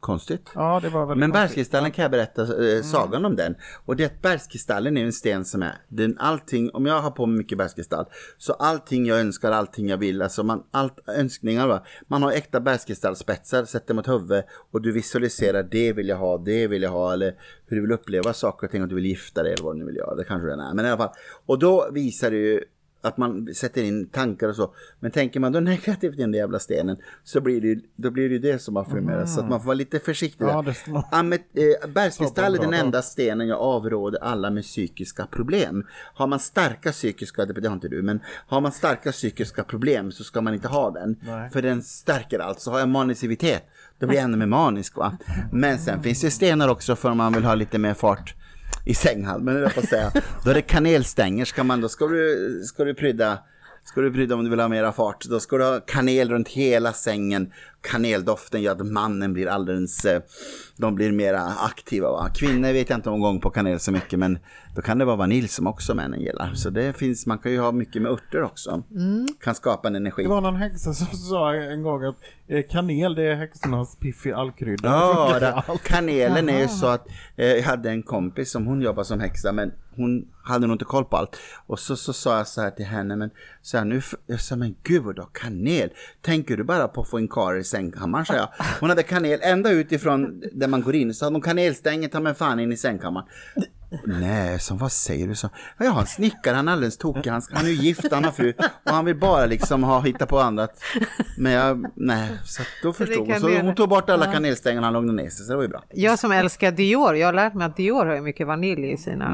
konstigt. Ja, det var väldigt Men bergskristallen kan jag berätta eh, sagan om den. Och det bergskristallen är en sten som är, den, allting, om jag har på mig mycket bergskristall, så allting jag önskar, allting jag vill, alltså man, allt önskningar va. Man har äkta bergskristallspetsar, sätter mot huvudet och du visualiserar det vill jag ha, det vill jag ha, eller hur du vill uppleva saker och ting, att du vill gifta dig eller vad du nu vill göra, det kanske den är. Men i alla fall, och då visar det ju att man sätter in tankar och så. Men tänker man då negativt i den jävla stenen så blir det då blir det, det som affirmeras. Så att man får vara lite försiktig Ja, det ska Amet, eh, bergskristall är den enda stenen jag avråder alla med psykiska problem. Har man starka psykiska, det har inte du, men har man starka psykiska problem så ska man inte ha den. Nej. För den stärker allt. Så har jag manicivitet, då blir jag ännu mer manisk va. Men sen finns det stenar också för om man vill ha lite mer fart i sänghalmen, eller på att säga. Då är det kanelstänger, ska man, då ska du, ska du prydda Ska du prydda om du vill ha mera fart, då ska du ha kanel runt hela sängen. Kaneldoften gör att mannen blir alldeles, eh, de blir mera aktiva va. Kvinnor vet jag inte om gång på kanel så mycket, men då kan det vara vanilj som också männen gillar. Så det finns, man kan ju ha mycket med örter också. Kan skapa en energi. Det var någon häxa som sa en gång att eh, kanel det är häxornas piff i allkrydda. Ja, kanelen är ju så att eh, jag hade en kompis som hon jobbar som häxa men hon hade nog inte koll på allt. Och så, så sa jag så här till henne, men så här, nu, jag sa men gud vad du har kanel. Tänker du bara på att få en karl i sängkammaren, sa jag. Hon hade kanel ända utifrån där man går in, så hade hon kanelstänger, ta mig fan in i sängkammaren. Nej, som vad säger du? Så, ja, en snickare, han är alldeles tokig, han, han är ju gift, han har fru och han vill bara liksom ha, hitta på annat. Men jag, nej, så då förstod hon. Så hon tog bort alla kanelstängerna, han lugnade ner sig, så det var ju bra. Jag som älskar Dior, jag har lärt mig att Dior har ju mycket vanilj i sina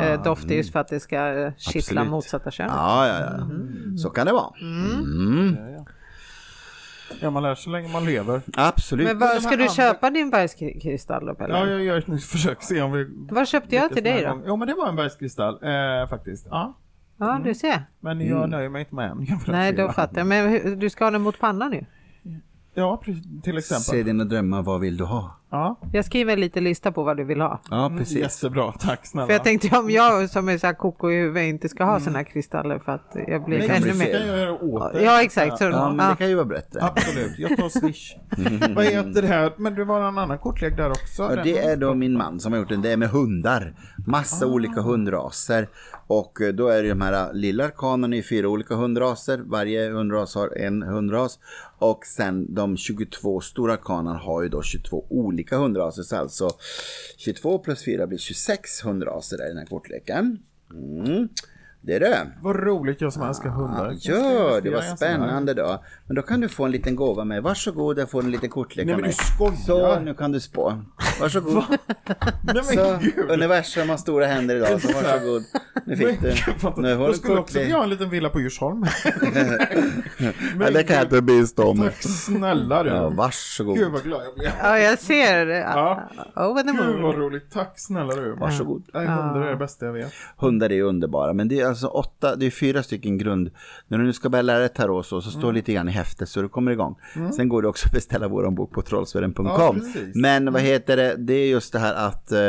eh, dofter just för att det ska eh, kittla Absolut. motsatta könet. Ja, ja, ja. Så kan det vara. Mm. Ja, man lär sig så länge man lever. Absolut. Men de ska du andra- köpa din bergskristall då Pelle? Ja, jag gör ett nytt försök se om vi... Vad köpte jag till dig då? Jo, men det var en bergskristall eh, faktiskt. Ja, Ja, du ser. men jag nöjer mig inte med en. Nej, då fattar jag. Men hur- du ska ha den mot pannan nu. Ja, till Se exempel. dina drömmar, vad vill du ha? Ja, Jag skriver lite lista på vad du vill ha. Ja, precis. jättebra. Tack snälla. För jag tänkte om jag som är så här koko i huvudet inte ska ha såna här kristaller för att jag blir Nej, ännu mer... kan jag göra åt dig. Ja, exakt. Så, Ja, men det ja. kan ju vara bättre. Absolut, jag tar swish. Vad heter det här? Men det var en annan kortlek där också. Ja, det är då min man som har gjort den. Det är med hundar. Massa olika hundraser. Och eh, då är det de här lilla arkanen i fyra olika hundraser. Varje hundras har en hundras. Och sen de 22 stora kanan har ju då 22 olika hundraser. Så alltså 22 plus 4 blir 26 hundraser i den här kortleken. Mm. Det är det. Vad roligt jag som älskar hundar. Ja, det var spännande då. Men då kan du få en liten gåva med. Varsågod, jag får en liten kortlek Nej men du skojar! Så, nu kan du spå. Varsågod. Nej Så, men gud! universum har stora händer idag, så varsågod. Nu fick du. Nu har Jag du skulle också vilja ha en liten villa på Djursholm. Ja, det kan jag inte bistå om. Tack snälla du. Ja, varsågod. Gud vad glad jag blev. Ja, jag ser det. Ja. Over the Gud vad roligt. Tack snälla du. Varsågod. Nej, hundar är det bästa jag vet. Hundar är underbara, men det är alltså åtta, det är fyra stycken grund. När du nu ska börja lära dig tarot så, så står Mm. lite grann i häftet så du kommer igång. Sen går det också att beställa vår bok på trollsvärden.com. Ja, men vad heter det, det är just det här att eh,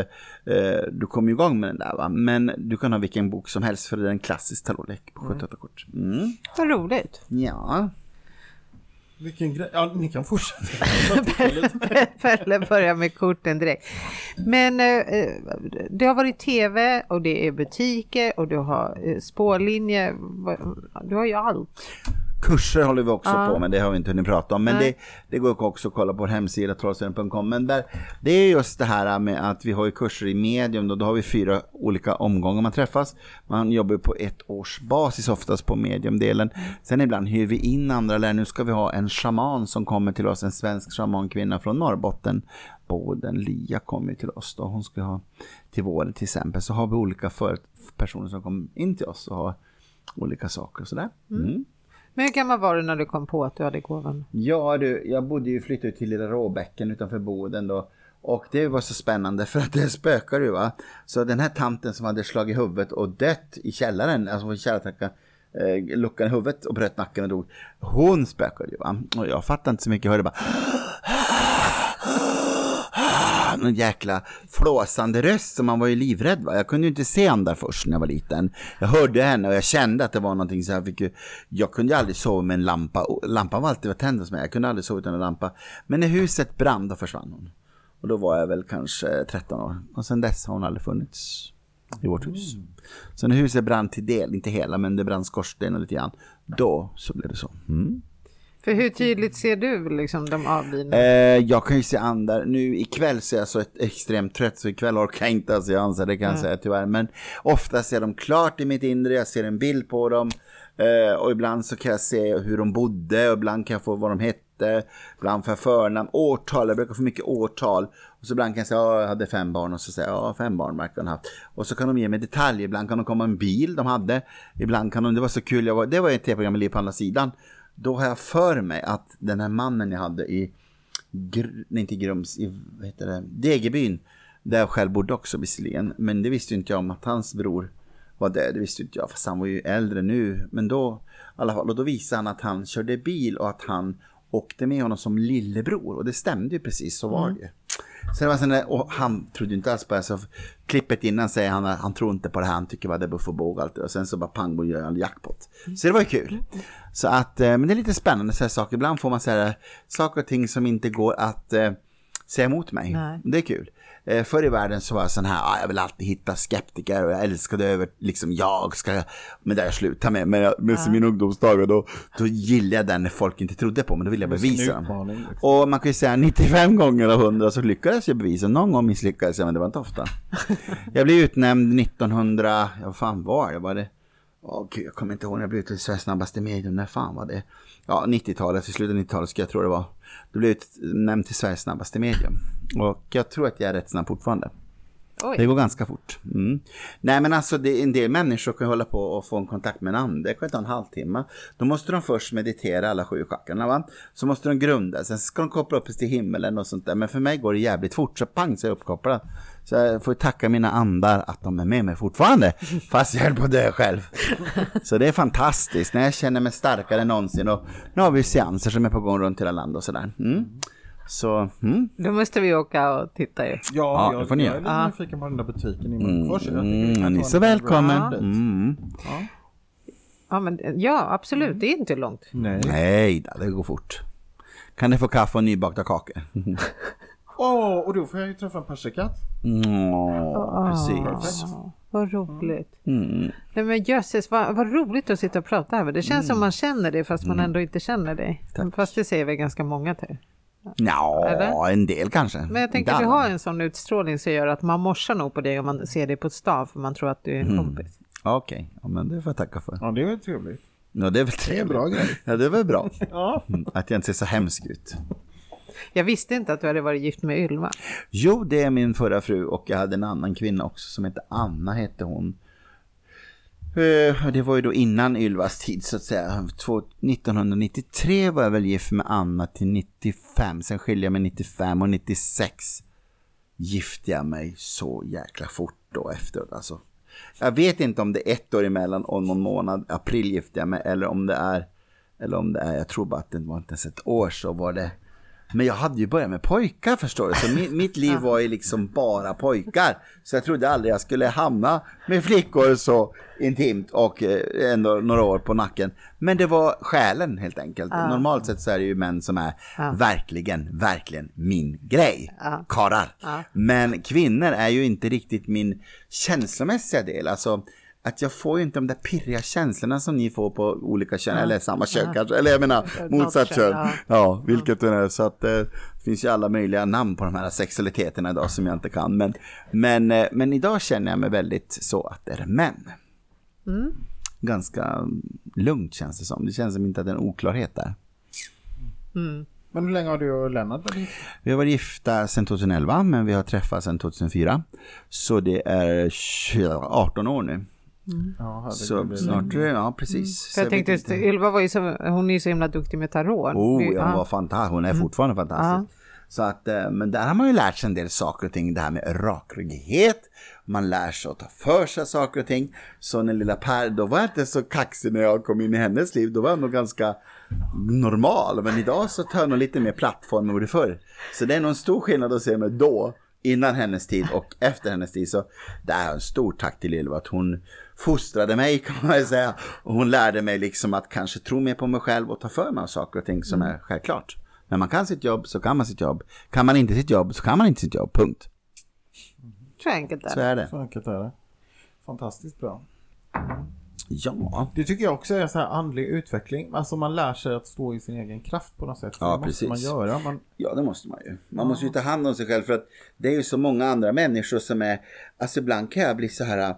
eh, du kommer igång med den där va. Men du kan ha vilken bok som helst för det är en klassisk tarotlek på 78 kort. Mm. Vad roligt. Ja. Vilken grej. Ja, ni kan fortsätta. Pelle börjar med korten direkt. Men eh, eh det har varit tv och det är butiker och du har eh, Du har ju allt. Kurser håller vi också Ja. på med, det har vi inte hunnit prata om. Men det, det går också att kolla på vår hemsida trollsvärden.com. Men där, det är just det här med att vi har ju kurser i medium. Då, då har vi fyra olika omgångar man träffas. Man jobbar på ett års basis oftast på mediumdelen. Sen ibland hyr vi in andra lärare. Nu ska vi ha en shaman som kommer till oss, en svensk shamankvinna från Norrbotten. Boden Lia kommer till oss då. Hon ska ha till våren till exempel. Så har vi olika för, personer som kommer in till oss och har olika saker och sådär. Mm. Men hur gammal var du när du kom på att du hade gåvan? Ja du, jag bodde ju flyttade ut till lilla Råbäcken utanför Boden då. Och det var så spännande för att det spökar ju va. Så den här tanten som hade slagit huvudet och dött i källaren, alltså på källartrappan, eh, luckan i huvudet och bröt nacken och dog. Hon spökade ju va. Och jag fattade inte så mycket, jag hörde bara någon jäkla flåsande röst som man var ju livrädd va. Jag kunde ju inte se henne där först när jag var liten. Jag hörde henne och jag kände att det var någonting så jag fick ju, jag kunde ju aldrig sova med en lampa. Lampan var alltid tänd hos mig. Jag kunde aldrig sova utan en lampa. Men när huset brann då försvann hon. Och då var jag väl kanske 13 år. Och sen dess har hon aldrig funnits i vårt hus. Så när huset brann till del, inte hela men det brann skorstenen lite grann. Då så blev det så. Mm. För hur tydligt ser du liksom de avlidna? Eh, jag kan ju se andra, nu ikväll så är jag så ett, extremt trött så ikväll orkar jag inte alltså jag anser det kan jag säga tyvärr. Men ofta ser de klart i mitt inre, jag ser en bild på dem. Eh, och ibland så kan jag se hur de bodde och ibland kan jag få vad de hette. Ibland får jag förnamn, årtal, jag brukar få mycket årtal. Och så ibland kan jag säga, ja jag hade fem barn och så säger jag, ja fem barn verkar de ha haft. Och så kan de ge mig detaljer, ibland kan de komma en bil de hade. Ibland kan de, det var så kul, jag var, det var ett tv-program i Liv på andra sidan. Då har jag för mig att den här mannen jag hade i, Gr- nej inte Grums, i vad heter det, Degebyn, där jag själv bodde också visserligen. Men det visste inte jag om att hans bror var det, det visste inte jag, fast han var ju äldre nu. Men då, i alla fall, och då visade han att han körde bil och att han åkte med honom som lillebror. Och det stämde ju precis, så var det ju. Det var där, och han trodde inte alls på det. Så klippet innan säger han att han tror inte på det här. Han tycker bara det är buff och båg allt. Och sen så bara pang och gör han jackpot. Så det var ju kul. Så att, eh, men det är lite spännande så här saker. Ibland får man säga saker och ting som inte går att eh, säga emot mig. Nej. Det är kul. Eh, förr i världen så var jag sån här, ah, jag vill alltid hitta skeptiker och jag älskade över, liksom jag ska, men det har jag slutat med. Men jag, med min ungdomsdagar då, då gillade jag den när folk inte trodde på mig, då ville jag bevisa dem. liksom. Och man kan ju säga 95 gånger av 100 så lyckades jag bevisa. Någon gång misslyckades jag men det var inte ofta. Jag blev utnämnd 1900, ja, vad fan var det? Var det? Åh gud, jag kommer inte ihåg när jag blev utnämnd till snabbaste medium. När fan var det? Ja, 90-talet, i slutet av 90-talet ska jag tro det var. Då blev jag utnämnd till Sveriges snabbaste medium. Och jag tror att jag är rätt snabb fortfarande. Oj. Det går ganska fort. Mm. Nej men alltså det, en del människor kan hålla på och få en kontakt med en ande. Det kan ta en halvtimme. Då måste de först meditera alla sju chakrarna va. Så måste de grunda. Sen ska de koppla upp sig till himmelen och sånt där. Men för mig går det jävligt fort. Så pang så är jag uppkopplad. Så jag får tacka mina andar att de är med mig fortfarande. Fast jag höll på att dö själv. Så det är fantastiskt. När jag känner mig starkare än någonsin. Och nu har vi seanser som är på gång runt hela landet och sådär. Mm. Så, mm. Då måste vi åka och titta ju. Ja, Ja, jag, det får ni jag är göra. lite nyfiken på den där butiken i Munkfors. Mm, kan ni är så en välkommen. Mm. Ja. Ja, men, ja absolut. Det är inte långt. Nej. Nej, då, det går fort. Kan ni få kaffe och nybakta kakor? Åh, och då får jag ju träffa en persikatt. Åh, precis. Ja, vad roligt. Mm. Nej, men jösses, vad, vad roligt att sitta och prata här. Det känns som man känner det fast Mm. man ändå inte känner det. Fast det säger vi ganska många till. Ja, en del kanske. Men jag tänker Inte du har en sån utstrålning som gör att man morsar nog på dig om man ser dig på ett stav för man tror att du är en Mm. kompis. Okej, ja, men det får jag tacka för. Ja, det är väl trevligt. Ja, det är väl Det är en trevligt. bra grej. Ja, det är väl bra. Ja. Mm, Att jag inte ser så hemsk ut. Jag visste inte att du hade varit gift med Ylva. Jo, det är min förra fru och jag hade en annan kvinna också som hette Anna hette hon. Eh, det var ju då innan Ylvas tid så att säga. 1993 var jag väl gift med Anna till 95. Sen skilde jag mig 95 och 96 gifte jag mig så jäkla fort då efteråt. Alltså. Jag vet inte om det är ett år emellan och någon månad. April gifte jag mig eller om det är eller om det är, jag tror bara att det var inte ens ett år så var det men jag hade ju börjat med pojkar förstår du, så mi, mitt liv var ju liksom bara pojkar. Så jag trodde aldrig jag skulle hamna med flickor så intimt och eh, ändå några år på nacken. Men det var själen helt enkelt. Normalt sett så är det ju män som är verkligen, verkligen min grej. Ja. Karlar. Ja. Men kvinnor är ju inte riktigt min känslomässiga del. Alltså att jag får ju inte de där pirriga känslorna som ni får på olika kön, eller samma kön kanske, eller jag menar motsatt kön, kön. ja. Ja, vilket det är. Så att eh, det finns ju alla möjliga namn på de här sexualiteterna idag som jag inte kan. Men, men, eh, men idag känner jag mig väldigt så att det är män. Ganska mm, lugnt känns det som. Det känns som inte att det är en oklarhet där. Men hur länge har du och Lennart varit gifta? Vi har varit gifta sedan 2011 men vi har träffats sedan 2004. Så det är 20 18 år nu. Ja, herregud, Så snart, ja precis. För jag tänkte, inte. just, Ylva var ju så, hon är ju så himla duktig med tarot. Oh, Vi- ja, hon ja. var fantastisk. Hon är fortfarande fantastisk. Så att, eh, men där har man ju lärt sig en del saker och ting. Det här med rakryggighet. Man lär sig att ta för sig saker och ting. Så när lilla Per, då var jag inte så kaxig när jag kom in i hennes liv. Då var jag nog ganska normal. Men idag så tar jag nog lite mer plattform än gjorde förr. Så det är nog en stor skillnad att se mig då. Innan hennes tid och efter hennes tid. Så det är en stor tack till Ylva att hon fostrade mig kan man väl säga. Och hon lärde mig liksom att kanske tro mer på mig själv och ta för mig av saker och ting som är självklart. När man kan sitt jobb så kan man sitt jobb. Kan man inte sitt jobb så kan man inte sitt jobb. Punkt. Så enkelt är Så det. är det. Så enkelt är det. Fantastiskt bra. Ja, Det tycker jag också är så här andlig utveckling. Alltså man lär sig att stå i sin egen kraft på något sätt. Ja, det måste precis. man göra. Man, Ja, det måste man ju. Man måste ju ta hand om sig själv för att det är ju så många andra människor som är, alltså ibland kan jag bli så här,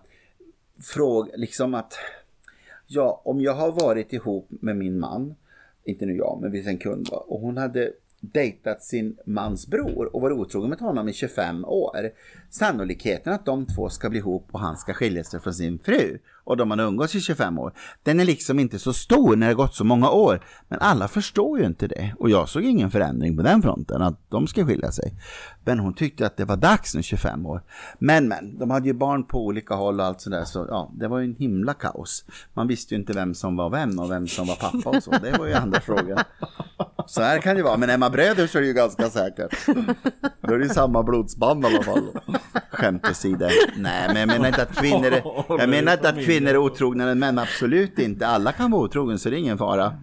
fråga, fråg, liksom att, ja, om jag har varit ihop med min man, inte nu jag, men vi en kund var, och hon hade dejtat sin mans bror och varit otrogen med honom i 25 år. Sannolikheten att de två ska bli ihop och han ska skilja sig från sin fru och de har umgåtts i 25 år, den är liksom inte så stor när det gått så många år. Men alla förstår ju inte det och jag såg ingen förändring på den fronten att de ska skilja sig. Men hon tyckte att det var dags nu 25 år. Men men, de hade ju barn på olika håll och allt sådär så ja, det var ju en himla kaos. Man visste ju inte vem som var vem och vem som var pappa och så. Det var ju andra frågor. Så här kan det vara, men man bröder så är det ju ganska säkert. Då är det ju samma blodsband i alla fall. Skämt åsido. Nej, men jag menar inte att kvinnor är, jag menar inte att kvinnor är otrogna, men absolut inte. Alla kan vara otrogen, så det är ingen fara.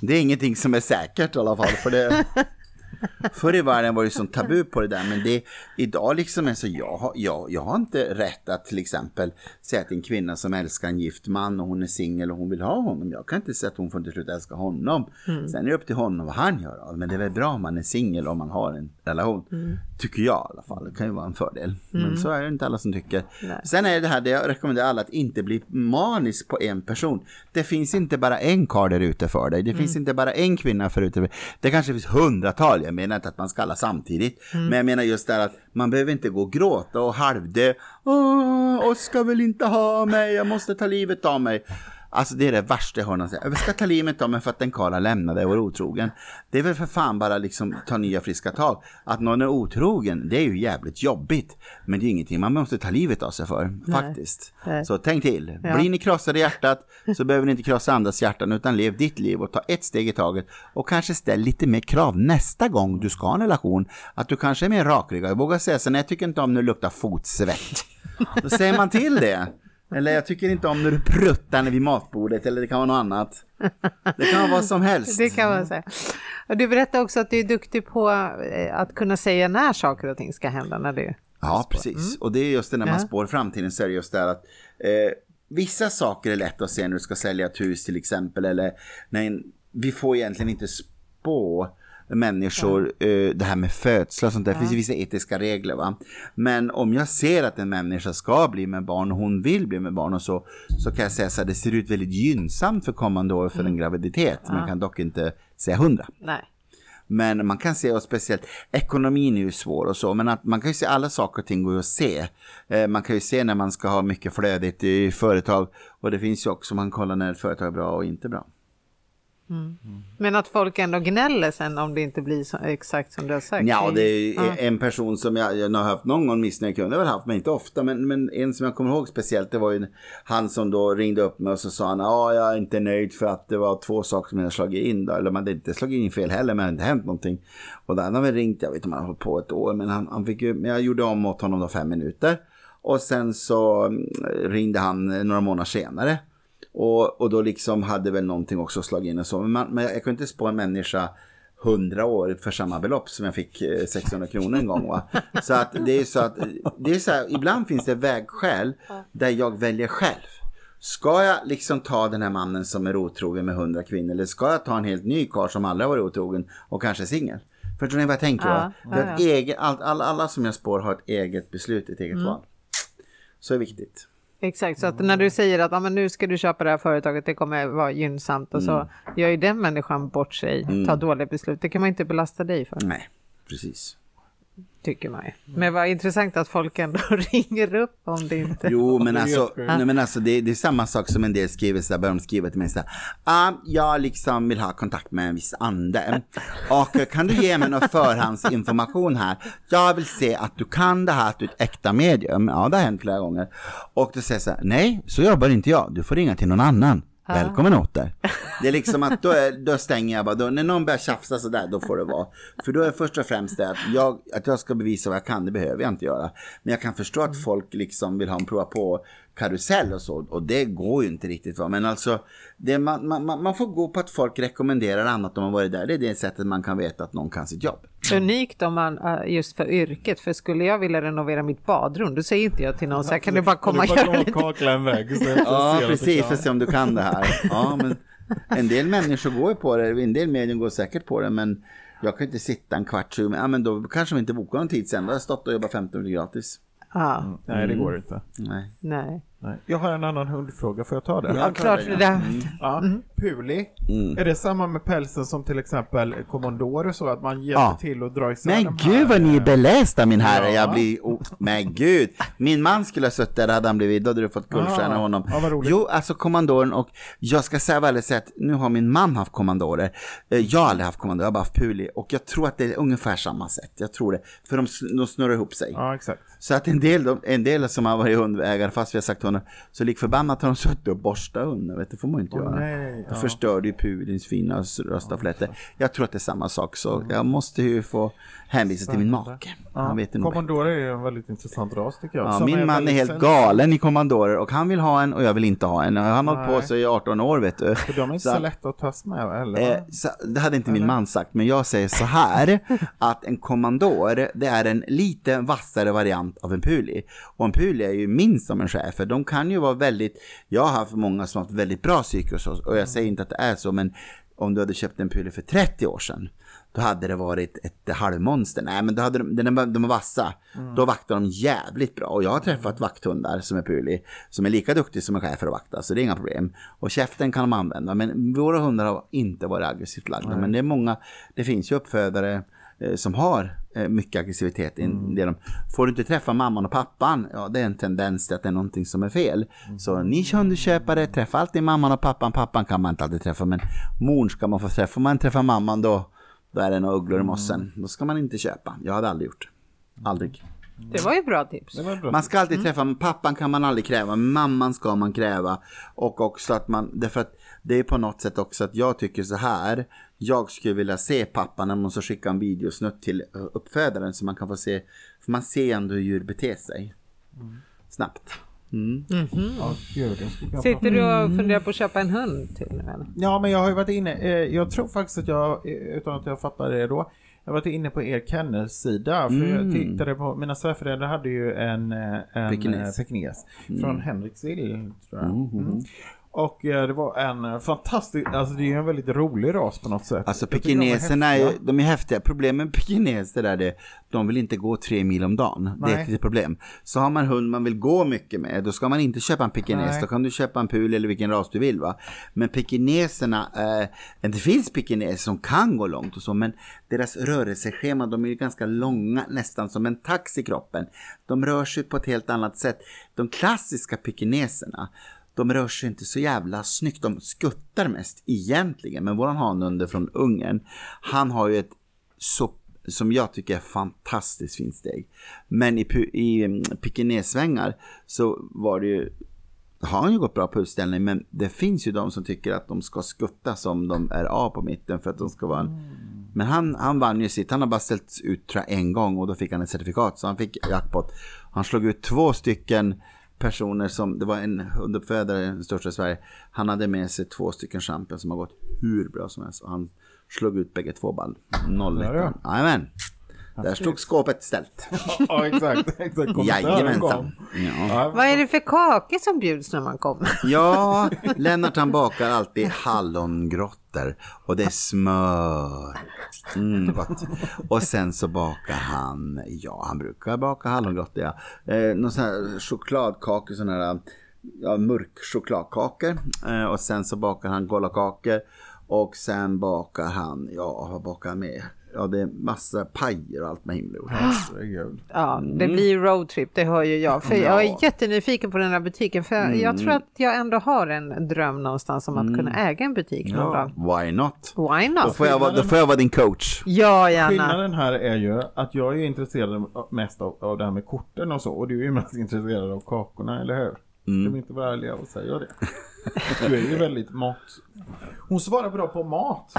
Det är ingenting som är säkert i alla fall, för det... Förr i världen var det sånt tabu på det där, men det, idag liksom är så, jag, har- jag, jag har inte rätt att till exempel säga till en kvinna som älskar en gift man och hon är singel och hon vill ha honom. Jag kan inte säga att hon får inte sluta älska honom. Sen är det upp till honom vad han gör. Men det är väl bra om man är singel om man har en relation. Tycker jag i alla fall. Det kan ju vara en fördel. Men så är det inte alla som tycker. Nej. Sen är det här, det jag rekommenderar alla att inte bli manisk på en person. Det finns inte bara en karl där ute för dig. Det finns inte bara en kvinna för ute. Det kanske finns hundratal. Jag menar inte att man ska alla samtidigt. Men jag menar just det här att man behöver inte gå och gråta och halvdö. Åh, Oskar vill inte ha mig, jag måste ta livet av mig. Alltså det är det värsta jag hör någon säga. Jag ska ta livet av mig för att en karl har lämnat dig och var otrogen. Det är väl för fan bara liksom ta nya friska tag. Att någon är otrogen, det är ju jävligt jobbigt. Men det är ingenting man måste ta livet av sig för, faktiskt. Nej. Så tänk till. Ja. Blir ni krossade i hjärtat så behöver ni inte krossa andras hjärtan utan lev ditt liv och ta ett steg i taget. Och kanske ställ lite mer krav nästa gång du ska ha en relation. Att du kanske är mer rakryggad. Jag vågar säga så, nej jag tycker inte om när det luktar fotsvett. Då säger man till det. Eller jag tycker inte om när du pruttar vid matbordet eller det kan vara något annat. Det kan vara vad som helst. Det kan man säga. Och du berättade också att du är duktig på eh, att kunna säga när saker och ting ska hända. När det... Ja, precis. Och det är just det när man Ja. spår framtiden så är det just det här att eh, vissa saker är lätt att se när du ska sälja ett hus till exempel. Eller en, vi får egentligen inte spå människor, eh, det här med födslar och sånt där, det finns ju vissa etiska regler va. Men om jag ser att en människa ska bli med barn och hon vill bli med barn och så, så kan jag säga så här, det ser ut väldigt gynnsamt för kommande år för en graviditet. Jag kan dock inte säga hundra. Nej. Men man kan se, och speciellt ekonomin är ju svår och så, men att man kan ju se alla saker och ting går ju att se. Eh, man kan ju se när man ska ha mycket flödigt i företag och det finns ju också, man kollar när ett företag är bra och inte bra. Men att folk ändå gnäller sen om det inte blir så, exakt som du har sagt. Ja, det är Ja. en person som jag, jag har haft någon gång missnöjd kund, det har jag väl haft, men inte ofta, men, men en som jag kommer ihåg speciellt, det var ju han som då ringde upp mig och så sa han, ja, jag är inte nöjd för att det var två saker som jag slagit in då, eller man hade inte slagit in fel heller, men det hade inte hänt någonting. Och den har väl ringt, jag vet inte om han har hållit på ett år, men han, han fick ju, men jag gjorde om åt honom då fem minuter. Och sen så mm, ringde han eh, några månader senare. Och, och då liksom hade väl någonting också slagit in och så. Men, man, men jag, kunde inte spå en människa 100 år för samma belopp som jag fick eh, 600 kronor en gång. Va? Så att det är så att det är så här, ibland finns det vägskäl där jag väljer själv. Ska jag liksom ta den här mannen som är otrogen med 100 kvinnor eller ska jag ta en helt ny karl som aldrig har varit otrogen och kanske singel? Förstår ni vad jag tänker? Ja, är ja, ett eget, all, alla, som jag spår har ett eget beslut, ett eget val. Så är viktigt. Exakt, så att när du säger att ah, men nu ska du köpa det här företaget, det kommer vara gynnsamt och Mm. så gör ju den människan bort sig, tar dåliga beslut. Det kan man inte belasta dig för, Nej, precis. Tycker man ju. Men vad intressant att folk ändå ringer upp om det inte... Jo, men Det är alltså, nej, men alltså det, det är samma sak som en del skriver så här, börjar de skriva till mig så här. Ah, jag liksom vill ha kontakt med en viss ande. Och eh, kan du ge mig någon förhandsinformation här? Jag vill se att du kan det här, att du är ett äkta medium. Ja, det har hänt flera gånger. Och då säger så här, nej, så jobbar inte jag. Du får ringa till någon annan. Välkommen åter. Det är liksom att då, är, då stänger jag bara, då, när någon börjar tjafsa sådär, då får det vara. För då är först och främst det att jag, att jag ska bevisa vad jag kan, det behöver jag inte göra. Men jag kan förstå att folk liksom vill ha en prova på karusell och så, och det går ju inte riktigt. Va? Men alltså, det, man, man, man får gå på att folk rekommenderar annat om man varit där. Det är det sättet man kan veta att någon kan sitt jobb. Unikt om man, eh, just för yrket, för skulle jag vilja renovera mitt badrum, då säger inte jag till någon så här, kan du bara komma och Du bara göra komma lite? och kakla en vägg. Ja, precis, för att se om du kan det här. Ja, men en del människor går ju på det, en del medier går säkert på det, men jag kan inte sitta en kvart, 20 ja men då kanske vi inte bokar någon tid sen, då har jag stått och jobbat 15 minuter gratis. Ja, Nej, det går inte. Nej. nej. Nej. Jag har en annan hundfråga, får jag ta det? Ja, klart för det. Ja, Puli. Mm. Är det samma med pälsen som till exempel kommandor så att man hjälper Ja. till att dra isär Men gud vad ni är här, belästa min herre, Ja. jag blir, oh, men gud. Min man skulle ha suttit där, hade han blivit, då hade du fått guldstjärna Ah, av honom. ja, vad roligt. jo, alltså kommandoren och jag ska säga väldigt sätt, nu har min man haft kommandorer. Eh, Jag har aldrig haft kommandorer, jag har bara haft puli. Och jag tror att det är ungefär samma sätt, jag tror det. För de, de snurrar ihop sig. Ja, exakt. Så att en del, de- en del som har varit hundägare, fast vi har sagt till honom, så lik förbannat har de suttit och borstat hunden, vet du, det får man ju inte Åh, göra. nej, Då ja. förstör du ju pudins fina röstaflätter. Jag tror att det är samma sak, så jag måste ju få hänvisa till min make. Han vet nog bättre. Kommandorer är en väldigt intressant ras tycker jag. Ja, som min man är helt sen- galen i kommandorer och han vill ha en och jag vill inte ha en. Han har hållit på sig i 18 år vet du. För de är inte Så- så lätta att tas med eller? Eh, så, det hade inte min man sagt, men jag säger så här att en kommandor det är en lite vassare variant av en puli. Och en puli är ju minst som en schäfer. De kan ju vara väldigt, jag har haft många som har haft väldigt bra psyke och så, och jag säger inte att det är så, men om du hade köpt en puli för 30 år sedan då hade det varit ett halvmonster. Nej, men då hade de, de, de är vassa. Då vaktar de jävligt bra. Och jag har träffat vakthundar som är puli, som är lika duktiga som en schäfer att vakta, så det är inga problem. Och käften kan de använda, men våra hundar har inte varit aggressivt lagda. Men det är många, det finns ju uppfödare eh, som har eh, mycket aggressivitet. en del av- Får du inte träffa mamman och pappan, ja det är en tendens till att det är någonting som är fel. Så ni hundköpare, träffa alltid mamman och pappan. Pappan kan man inte alltid träffa, men morn ska man få träffa. Om man träffar mamman då, då är det några ugglor i mossen. Då ska man inte köpa. Jag hade aldrig gjort. Aldrig. Det var ju bra tips. Det var bra. Man ska alltid träffa, pappan kan man aldrig kräva, mamman ska man kräva. Och också att man, därför att det är på något sätt också att jag tycker så här. Jag skulle vilja se pappan när man så skicka en videosnutt till eh, uppfödaren så man kan få se, för man ser ändå hur djur beter sig. Snabbt. Mm. Ja, gud, jag skulle kunna Sitter du och funderar på att köpa en hund till nu eller? Ja, men jag har ju varit inne, eh, jag tror faktiskt att jag, eh, utan att jag fattar det då, jag har varit inne på er kennelsida för Mm. jag tittade på, mina svärföräldrar hade ju en, eh, en Pekines. pekines, pekines från Henriksvill tror jag. Och eh, det var en eh, fantastisk, alltså det är en väldigt rolig ras på något sätt. Alltså tycker de är pekineserna de är häftiga. Problemet med pekineser är det, de vill inte gå tre mil om dagen. Det är Nej. ett problem. Så har man hund man vill gå mycket med, då ska man inte köpa en pekines. Nej. Då kan du köpa en pul eller vilken ras du vill va. Men pekineserna, eh, det finns pekineser som kan gå långt och så, men deras rörelseschema, de är ganska långa, nästan som en tax i kroppen. De rör sig på ett helt annat sätt. De klassiska pekineserna, de rör sig inte så jävla snyggt. De skuttar mest egentligen. Men våran hanhunde från Ungern, han har ju ett så, som jag tycker är fantastiskt fint steg. Men i, i mm, pekinesvängar så var det ju har han ju gått bra på utställning men det finns ju de som tycker att de ska skutta som de är A på mitten för att de ska vara en... Men han, han vann ju sitt, han har bara ställt ut tror jag, en gång och då fick han ett certifikat så han fick jackpot. Han slog ut två stycken personer som, det var en hunduppfödare, den största i Sverige. Han hade med sig två stycken champion som har gått hur bra som helst och han slog ut bägge två ball. 0 Ja, ja. Jajamän. Där stod skåpet ställt. ja exakt, exakt. Jajamensan. Ja. Vad är det för kakor som bjuds när man kommer? Ja, Lennart han bakar alltid hallongrottor och det är smör. Mm, gott. Och sen så bakar han, ja han brukar baka hallongrottor ja. Eh, någon sån här chokladkakor, sån här ja, mörk chokladkakor. Eh, och sen så bakar han gollakakor. Och sen bakar han, ja vad bakar han med? Ja det är massa pajer och allt med himla herregud. Ja, det blir roadtrip, det hör ju jag. För jag är jättenyfiken på den här butiken. För jag tror att jag ändå har en dröm någonstans om att kunna äga en butik någon Ja, dag. why not? Why Då not? får, jag vara, då får jag vara din coach. Ja, gärna. Skillnaden här är ju att jag är intresserad mest av, av det här med korten och så. Och du är ju mest intresserad av kakorna, eller hur? Mm. Ska vi inte vara ärliga och säga det? Du är ju väldigt mat... Hon svarar bra på mat.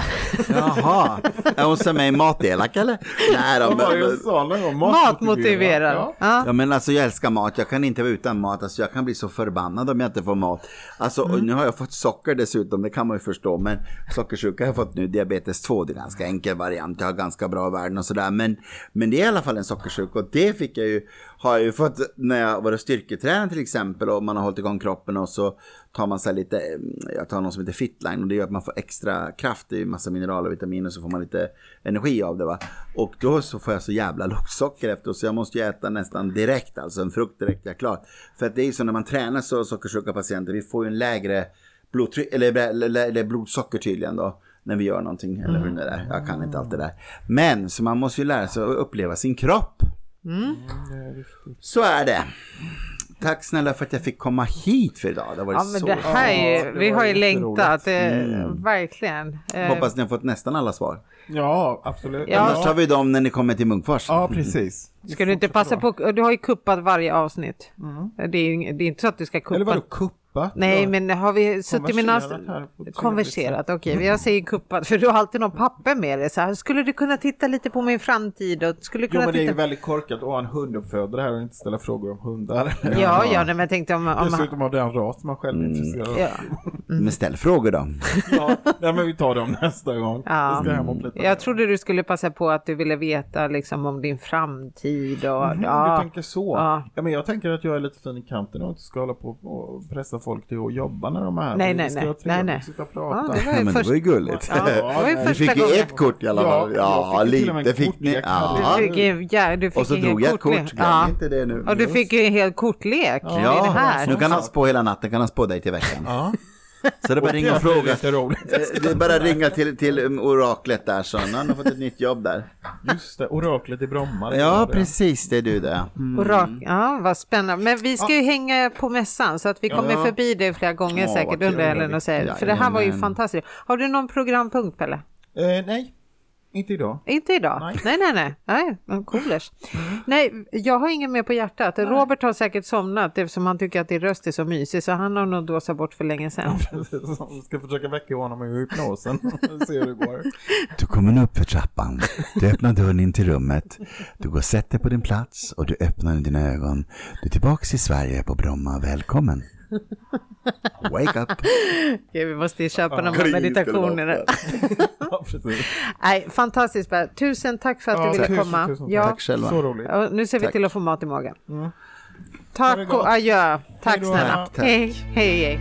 Jaha, är hon som är matelak eller? Nej då, men? Matmotiverad. Ja. Ja. ja, men alltså jag älskar mat, jag kan inte vara utan mat, alltså jag kan bli så förbannad om jag inte får mat. Alltså och nu har jag fått socker dessutom, det kan man ju förstå, men sockersjuka har jag fått nu, diabetes 2, det är ganska enkel variant, jag har ganska bra värden och sådär, men, men det är i alla fall en sockersjuka och det fick jag ju, har jag ju fått när jag var styrketränar till exempel och man har hållit igång kroppen och så tar man så lite, mm, jag tar något som heter Fitline och det gör att man får extra kraft, det är ju massa mineraler och vitaminer så får man lite energi av det va. Och då så får jag så jävla lågt socker efter så jag måste ju äta nästan direkt, alltså en frukt direkt, jag är klar. För att det är ju så när man tränar så sockersjuka patienter, vi får ju en lägre blodtryck, eller, eller, eller blodsocker tydligen då. När vi gör någonting, eller hur det är. Jag kan inte allt det där. Men, så man måste ju lära sig att uppleva sin kropp. Så är det. Tack snälla för att jag fick komma hit för idag. Det har varit Ja, men så det här är, Ja, det vi var har ju längtat, eh, verkligen. Eh, Hoppas ni har fått nästan alla svar. Ja, absolut. Ja. Annars tar vi dem när ni kommer till Munkfors. Ja, precis. Ska du inte passa på, du har ju kuppat varje avsnitt. Det, är, det är inte så att du ska kuppa. Eller vadå kuppa? Nej, Ja. men har vi suttit med Konverserat några... Konverserat, okej. Jag säger kuppat, för du har alltid någon papper med dig. Så här, skulle du kunna titta lite på min framtid? Och skulle du Jo, kunna men det är ju titta... väldigt korkat att ha en hunduppfödare här och inte ställa frågor om hundar. Ja, ja, nej, men jag tänkte om... om Dessutom av den ras man själv är intresserad av. ja. Men ställ frågor då. Ja, nej, men vi tar dem nästa gång. Ja. Plita. Jag trodde du skulle passa på att du ville veta liksom om din framtid och... Mm, ja. Du tänker så. Ja. Ja. men jag tänker att jag är lite fin i kanten och inte ska hålla på och pressa folk till att jobba när de är här. Nej, nej, ska nej. trevligt, Nej, nej. sitta och Ja, prata. det var Ja, ju men det först... var ju gulligt. Ja, det var första fick ju ett kort i alla fall. Ja, Ja, fick lite fick ni. Ja. Du fick, ju- ja, du fick Och så drog jag ett kortlek. kort. Glöm Ja. inte det nu. Och du fick ju en hel kortlek. Ja, det det här. nu kan han spå hela natten, kan han spå dig till veckan. Ja. Så det är bara ringa och det är fråga. Eh, Det är bara ringa till, till um, oraklet där så nu har han fått ett nytt jobb där. Just det, oraklet i Bromma. Ja, precis det är du det. Mm. Och rak, ja, vad spännande. Men vi ska ju hänga på mässan så att vi kommer Ja. förbi det flera gånger Ja, säkert under helgen och säger. Ja, För det här var ju fantastiskt. Har du någon programpunkt Pelle? Eh, nej, inte idag. Inte idag? Nej. Nej, nej, nej. nej. Coolers. Nej, jag har ingen mer på hjärtat. Robert har säkert somnat eftersom han tycker att din röst är så mysig så han har nog dåsat bort för länge sedan. Vi ska försöka väcka honom ur hypnosen. Se hur det går. Du kommer upp för trappan. Du öppnar dörren in till rummet. Du går och sätter på din plats och du öppnar dina ögon. Du är tillbaks i Sverige på Bromma. Välkommen. Wake up. Okej, vi måste ju köpa de här meditationerna. Nej, fantastiskt. Bär. Tusen tack för att Ja, du ville tusen, komma. tusen ja. Tack själva. Så roligt. Nu ser vi Tack. till att få mat i magen. Det Tack och adjö. Tack Hej då. snälla. Tack, tack. Hej, hej, hej.